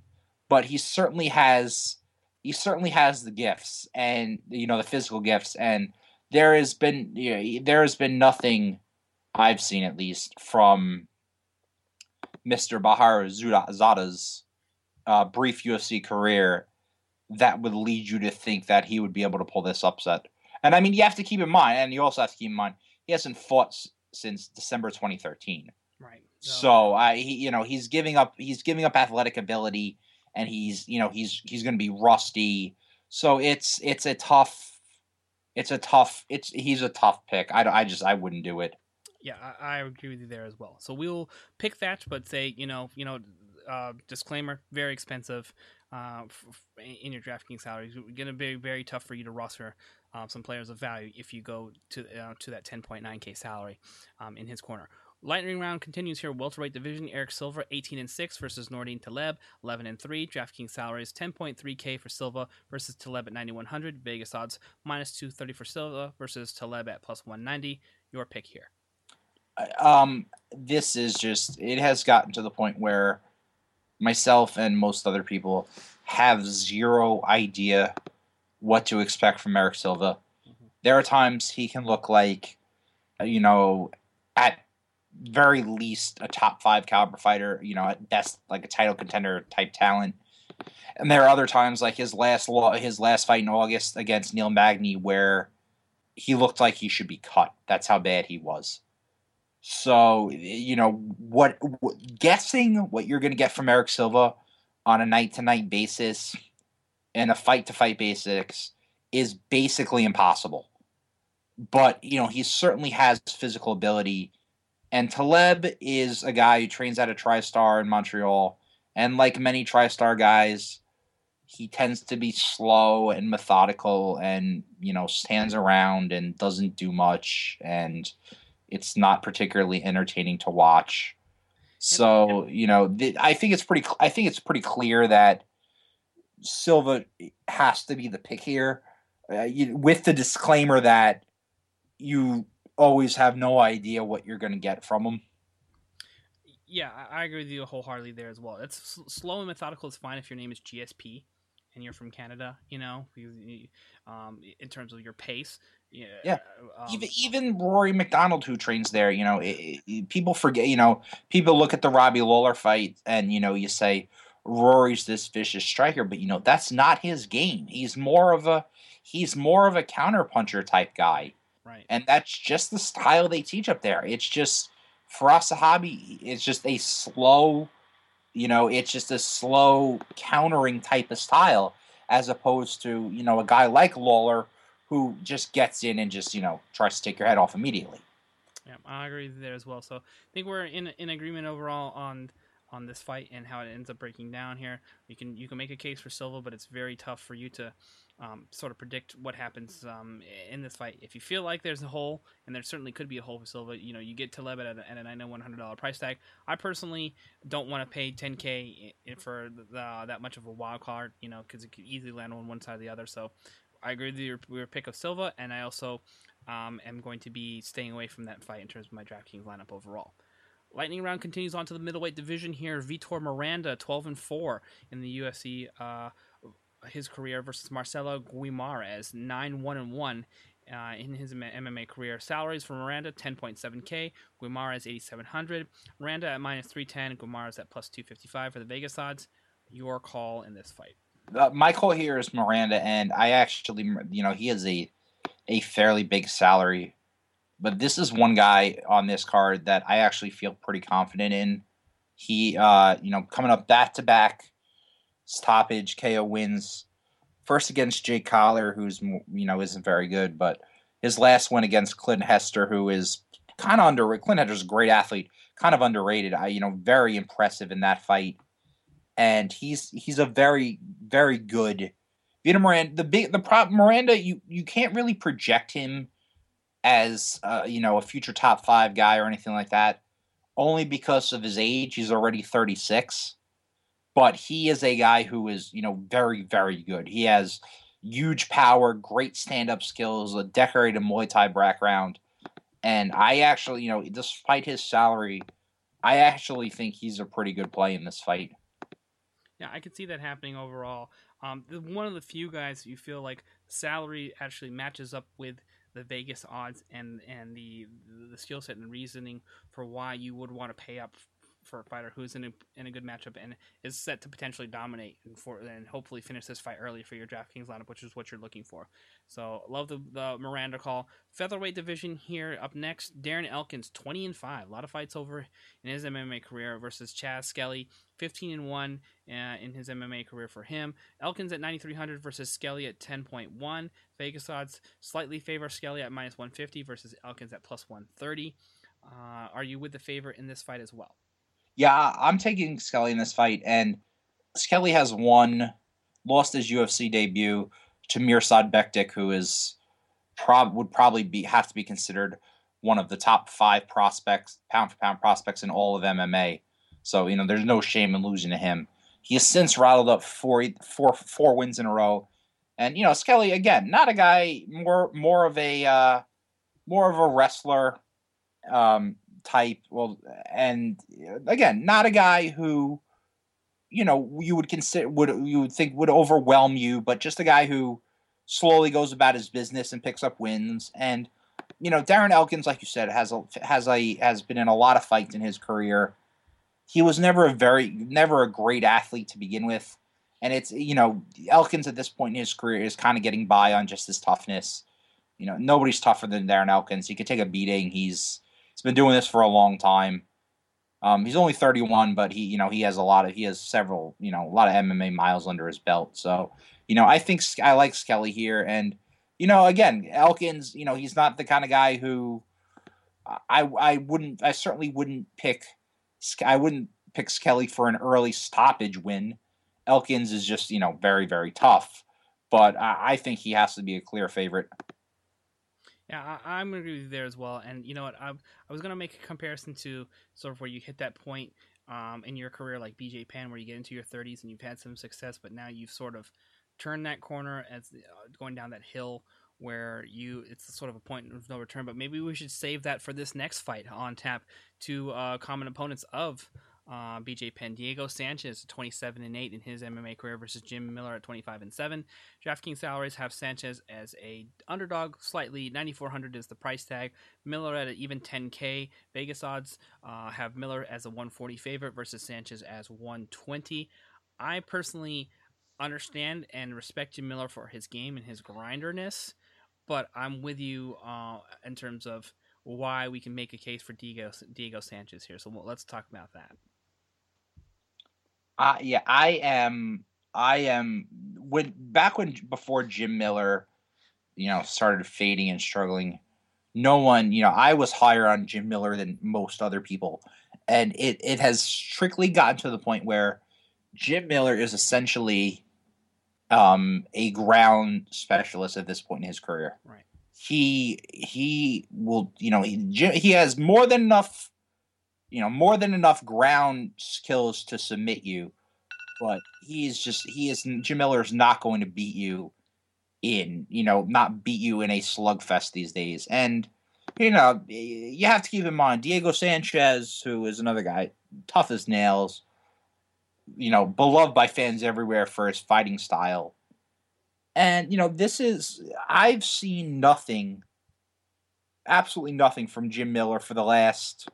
but he certainly has he certainly has the gifts and you know the physical gifts and there has been you know, there has been nothing I've seen at least from Mr. Bahar Zada's uh, brief UFC career that would lead you to think that he would be able to pull this upset. And I mean, you have to keep in mind, and you also have to keep in mind, he hasn't fought s- since December 2013. Right. So, so I, he, you know, he's giving up, he's giving up athletic ability, and he's, you know, he's he's going to be rusty. So it's it's a tough, it's a tough, it's he's a tough pick. I, I just I wouldn't do it. Yeah, I, I agree with you there as well. So we'll pick Thatch, but say you know, you know, uh, disclaimer: very expensive uh, in your DraftKings salary. It's going to be very tough for you to roster um, some players of value if you go to uh, to that 10.9k salary um, in his corner. Lightning round continues here. Welterweight division: Erick Silva, 18 and six versus Nordine Taleb, 11 and three. DraftKings salaries 10.3k for Silva versus Taleb at 9100. Vegas odds minus 230 for Silva versus Taleb at plus 190. Your pick here. Um, this is just it has gotten to the point where myself and most other people have zero idea what to expect from Erick Silva. Mm-hmm. There are times he can look like, uh, you know, at very least a top five caliber fighter, you know, at best like a title contender type talent. And there are other times like his last law, his last fight in August against Neil Magny where he looked like he should be cut. That's how bad he was. So you know what, what guessing what you're going to get from Erick Silva on a night to night basis and a fight to fight basis is basically impossible. But you know he certainly has physical ability, and Taleb is a guy who trains at a TriStar in Montreal, and like many TriStar guys, he tends to be slow and methodical, and you know stands around and doesn't do much, and it's not particularly entertaining to watch. So you know, th- I think it's pretty. I think it's pretty clear that Silva has to be the pick here, uh, you, with the disclaimer that you always have no idea what you're going to get from them. Yeah, I agree with you wholeheartedly there as well. It's slow and methodical is fine if your name is GSP and you're from Canada. You know, um, in terms of your pace. Yeah. yeah. Um, even even Rory MacDonald, who trains there, you know, it, it, people forget. You know, people look at the Robbie Lawler fight, and you know, you say Rory's this vicious striker, but you know that's not his game. He's more of a he's more of a counterpuncher type guy, right? And that's just the style they teach up there. It's just Firas Zahabi. It's just a slow, you know, it's just a slow countering type of style, as opposed to you know a guy like Lawler who just gets in and just you know tries to take your head off immediately. Yeah, I agree there as well. So I think we're in in agreement overall on on this fight and how it ends up breaking down here. You can you can make a case for Silva, but it's very tough for you to um, sort of predict what happens um, in this fight. If you feel like there's a hole, and there certainly could be a hole for Silva, you know, you get Taleb at, a, at an I know $100 price tag. I personally don't want to pay 10K for the, that much of a wild card, you know, because it could easily land on one side or the other. So I agree with your, your pick of Silva, and I also um, am going to be staying away from that fight in terms of my DraftKings lineup overall. Lightning round continues on to the middleweight division here. Vitor Miranda, 12 and 4 in the UFC. Uh, his career versus Marcelo Guimaraes, 9 1 and 1 uh, in his MMA career. Salaries for Miranda 10.7k, Guimaraes 8700. Miranda at minus 310, Guimaraes at plus 255 for the Vegas odds. Your call in this fight. Uh, my call here is Miranda, and I actually, you know, he has a a fairly big salary, but this is one guy on this card that I actually feel pretty confident in. He, uh, you know, coming up back to back stoppage KO wins. First against Jake Collier, who's you know isn't very good, but his last win against Clint Hester, who is kind of underrated. Clint Hester's a great athlete, kind of underrated. I you know very impressive in that fight, and he's he's a very very good. Vitor Miranda, the big the prop Miranda, you you can't really project him as uh, you know a future top five guy or anything like that, only because of his age. He's already thirty six but he is a guy who is, you know, very, very good. He has huge power, great stand up skills, a decorated Muay Thai background. And I actually, you know, despite his salary, I actually think he's a pretty good play in this fight. Yeah, I could see that happening overall. Um, one of the few guys you feel like salary actually matches up with the Vegas odds and and the the skill set and reasoning for why you would want to pay up for a fighter who's in a, in a good matchup and is set to potentially dominate and for and hopefully finish this fight early for your DraftKings lineup, which is what you're looking for. So love the, the Miranda call. Featherweight division here up next. Darren Elkins, 20 and 5. A lot of fights over in his MMA career versus Chas Skelly, 15 and 1 uh, in his MMA career for him. Elkins at 9,300 versus Skelly at 10.1. Vegas odds slightly favor Skelly at minus 150 versus Elkins at plus 130. Uh, are you with the favorite in this fight as well? Yeah, I'm taking Skelly in this fight, and Skelly has won, lost his UFC debut to Mirsad Bektic, who is prob would probably be have to be considered one of the top five prospects, pound for pound prospects in all of MMA. So you know, there's no shame in losing to him. He has since rattled up four, four, four wins in a row, and you know, Skelly again, not a guy more more of a uh, more of a wrestler. Um, type. Well, and uh, again, not a guy who, you know, you would consider would you would think would overwhelm you, but just a guy who slowly goes about his business and picks up wins. And you know, Darren Elkins, like you said, has a has a has been in a lot of fights in his career. He was never a very never a great athlete to begin with. And it's you know, Elkins at this point in his career is kind of getting by on just his toughness. You know, nobody's tougher than Darren Elkins. He could take a beating. He's He's been doing this for a long time. Um, he's only 31, but he, you know, he has a lot of, he has several, you know, a lot of MMA miles under his belt. So, you know, I think I like Skelly here, and you know, again, Elkins, you know, he's not the kind of guy who I, I wouldn't, I certainly wouldn't pick, I wouldn't pick Skelly for an early stoppage win. Elkins is just, you know, very, very tough, but I, I think he has to be a clear favorite. Yeah, I, am agree with you there as well. And you know what? I, I was gonna make a comparison to sort of where you hit that point um, in your career, like BJ Penn, where you get into your 30s and you've had some success, but now you've sort of turned that corner as uh, going down that hill where you it's sort of a point of no return. But maybe we should save that for this next fight on tap to uh, common opponents of uh, BJ Penn, Diego Sanchez, 27 and 8 in his MMA career versus Jim Miller at 25 and 7. DraftKings salaries have Sanchez as a underdog, slightly 9,400 is the price tag. Miller at even 10k. Vegas odds uh, have Miller as a 140 favorite versus Sanchez as 120. I personally understand and respect Jim Miller for his game and his grinderness, but I'm with you uh, in terms of why we can make a case for Diego Diego Sanchez here. So let's talk about that. Uh, yeah, I am. I am when back when before Jim Miller, you know, started fading and struggling. no one, you know, I was higher on Jim Miller than most other people. And it, it has strictly gotten to the point where Jim Miller is essentially um, a ground specialist at this point in his career. Right. He he will you know he he has more than enough you know more than enough ground skills to submit you, but he's just he is Jim Miller is not going to beat you in you know not beat you in a slugfest these days and you know you have to keep in mind Diego Sanchez who is another guy tough as nails you know, beloved by fans everywhere for his fighting style. And, you know, this is, I've seen nothing, absolutely nothing from Jim Miller for the last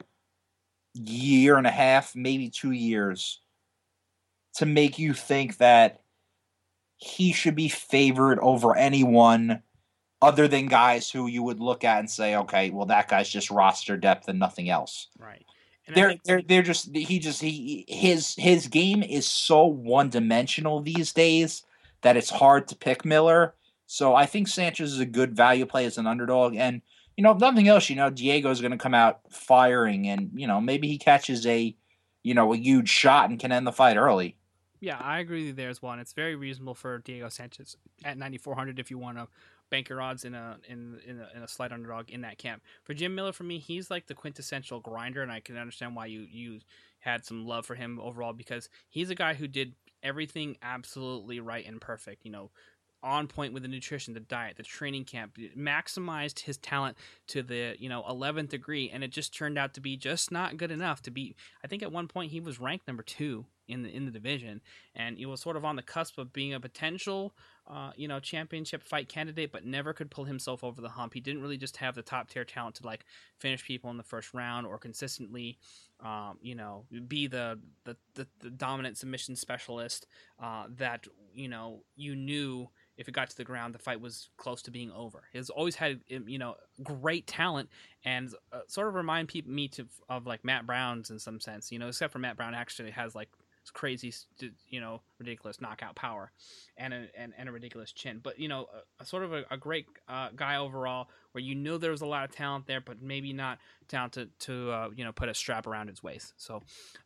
year and a half, maybe two years, to make you think that he should be favored over anyone other than guys who you would look at and say, okay, well, that guy's just roster depth and nothing else. Right. And they're they're they're just he just he his his game is so one dimensional these days that it's hard to pick Miller. So I think Sanchez is a good value play as an underdog, and you know if nothing else, you know Diego is going to come out firing, and you know maybe he catches a you know a huge shot and can end the fight early. Yeah, I agree with you there as well. And it's very reasonable for Diego Sanchez at 9,400 if you want to bank your odds in a in in a, in a slight underdog in that camp. For Jim Miller, for me, he's like the quintessential grinder, and I can understand why you you had some love for him overall because he's a guy who did everything absolutely right and perfect. You know, on point with the nutrition, the diet, the training camp, maximized his talent to the you know 11th degree, and it just turned out to be just not good enough to be. I think at one point he was ranked number two in the in the division, and he was sort of on the cusp of being a potential uh, you know championship fight candidate, but never could pull himself over the hump. He didn't really just have the top tier talent to like finish people in the first round or consistently um, you know, be the, the, the, the dominant submission specialist uh, that, you know, you knew if it got to the ground, the fight was close to being over. He's always had um, you know great talent and uh, sort of remind people me to of like Matt Brown's in some sense. You know, except for Matt Brown actually has like crazy, you know, ridiculous knockout power, and a and, and a ridiculous chin. But you know, a, a sort of a, a great uh, guy overall, where you know there was a lot of talent there, but maybe not talent to, to uh, you know put a strap around his waist. So,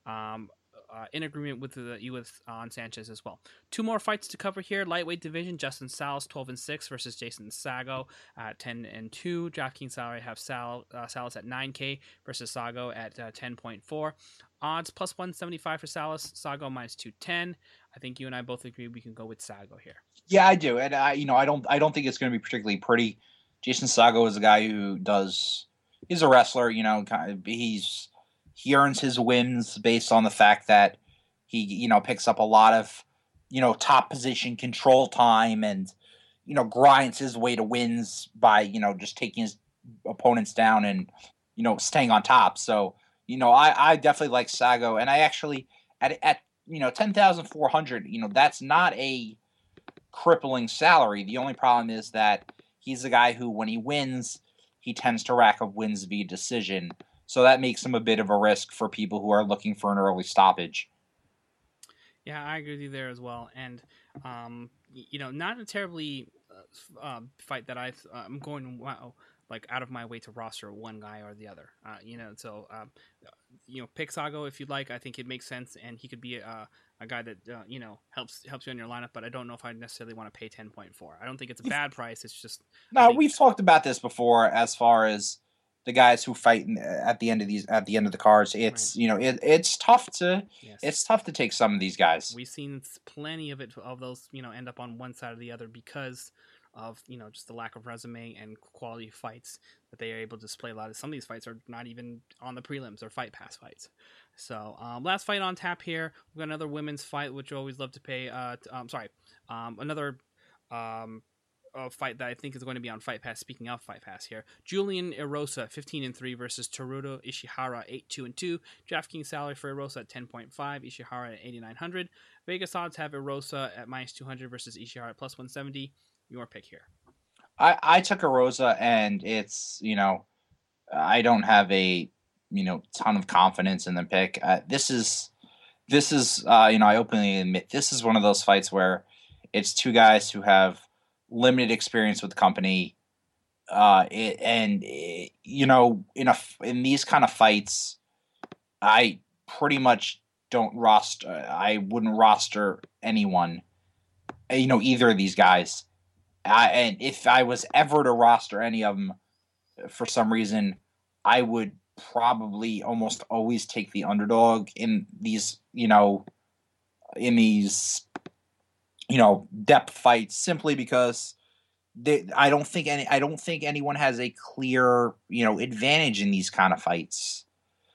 um, uh, in agreement with the, uh, on Sanchez as well. Two more fights to cover here: lightweight division. Justin Salas, twelve and six, versus Jason Saggo at ten and two. DraftKings salary have Sal uh, Salas at nine K versus Saggo at uh, ten point four. Odds plus one seventy five for Salas. Saggo minus two ten. I think you and I both agree we can go with Saggo here. Yeah, I do, and I you know I don't I don't think it's going to be particularly pretty. Jason Saggo is a guy who does. He's a wrestler, you know. Kind of, he's he earns his wins based on the fact that he you know picks up a lot of you know top position control time and you know grinds his way to wins by you know just taking his opponents down and you know staying on top. So you know i i definitely like saggo. And i actually at at you know 10,400 you know that's not a crippling salary. The only problem is that he's a guy who when he wins he tends to rack up wins via decision so that makes him a bit of a risk for people who are looking for an early stoppage. Yeah, I agree with you there as well. And, um, you know, not a terribly uh, uh fight that I uh, I'm going wow like out of my way to roster one guy or the other. Uh, you know, so um, you know, pick Saggo if you'd like. I think it makes sense, and he could be a, a guy that uh, you know helps helps you in your lineup. But I don't know if I necessarily want to pay ten point four. I don't think it's a bad price. It's just no. We've talked about this before as far as the guys who fight at the end of these at the end of the cards. It's right. you know it, it's tough to yes. it's tough to take some of these guys. We've seen plenty of it of those you know end up on one side or the other because of you know just the lack of resume and quality fights that they are able to display. A lot of some of these fights are not even on the prelims or fight pass fights. So um, last fight on tap here, we've got another women's fight, which I always love to pay. Uh, t- um, sorry, um, another um, a fight that I think is going to be on Fight Pass. Speaking of Fight Pass here, Julian Erosa, 15 and 3 versus Teruto Ishihara, 8 2 and 2. DraftKings salary for Erosa at 10.5, Ishihara at 8,900. Vegas odds have Erosa at minus 200 versus Ishihara at plus 170. Your pick here. I, I took Erosa, and it's, you know, I don't have a, you know, ton of confidence in the pick. Uh, this is, this is, uh, you know, I openly admit this is one of those fights where it's two guys who have limited experience with the company. uh, it, and it, you know, in a in these kind of fights, I pretty much don't roster. I wouldn't roster anyone. uh, You know, either of these guys. I, and if I was ever to roster any of them, for some reason, I would probably almost always take the underdog in these. You know, in these you know depth fights simply because they, I don't think any I don't think anyone has a clear you know advantage in these kind of fights.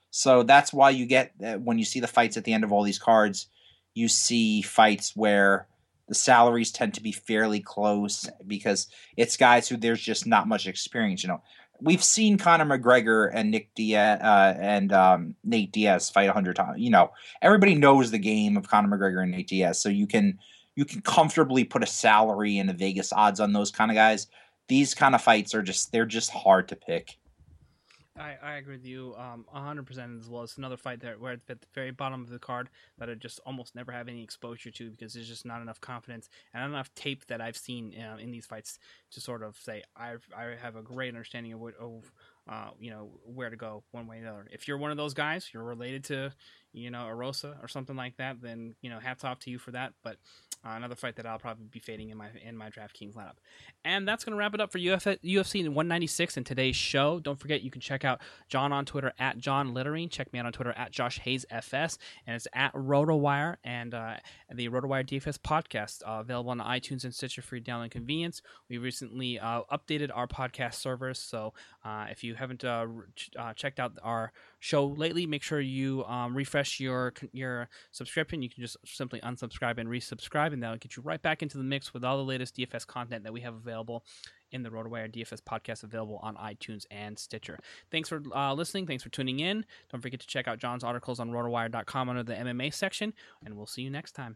So that's why you get when you see the fights at the end of all these cards, you see fights where the salaries tend to be fairly close because it's guys who there's just not much experience. You know, we've seen Conor McGregor and Nick Diaz uh, and um, Nate Diaz fight a hundred times. You know, everybody knows the game of Conor McGregor and Nate Diaz, so you can you can comfortably put a salary and a Vegas odds on those kind of guys. These kind of fights are just they're just hard to pick. I, I agree with you um, 100% as well. It's another fight that we're at the very bottom of the card that I just almost never have any exposure to because there's just not enough confidence and enough tape that I've seen uh, in these fights to sort of say I've, I have a great understanding of, what, of uh, you know, where to go one way or another. If you're one of those guys, you're related to, you know, Erosa or something like that, then, you know, hats off to you for that. But uh, another fight that I'll probably be fading in my in my DraftKings lineup. And that's going to wrap it up for Uf- UFC 196 in today's show. Don't forget you can check out John on Twitter at John Littering. Check me out on Twitter at Josh Hayes FS, and it's at RotoWire and uh, the RotoWire DFS podcast uh, available on iTunes and Stitcher for your download convenience. We recently uh, updated our podcast servers, so uh, if you haven't uh, ch- uh, checked out our show lately, make sure you um, refresh your your subscription. You can just simply unsubscribe and resubscribe, and that'll get you right back into the mix with all the latest DFS content that we have available in the RotoWire DFS podcast available on iTunes and Stitcher. Thanks for uh, listening. Thanks for tuning in. Don't forget to check out John's articles on rotowire.com under the MMA section, and we'll see you next time.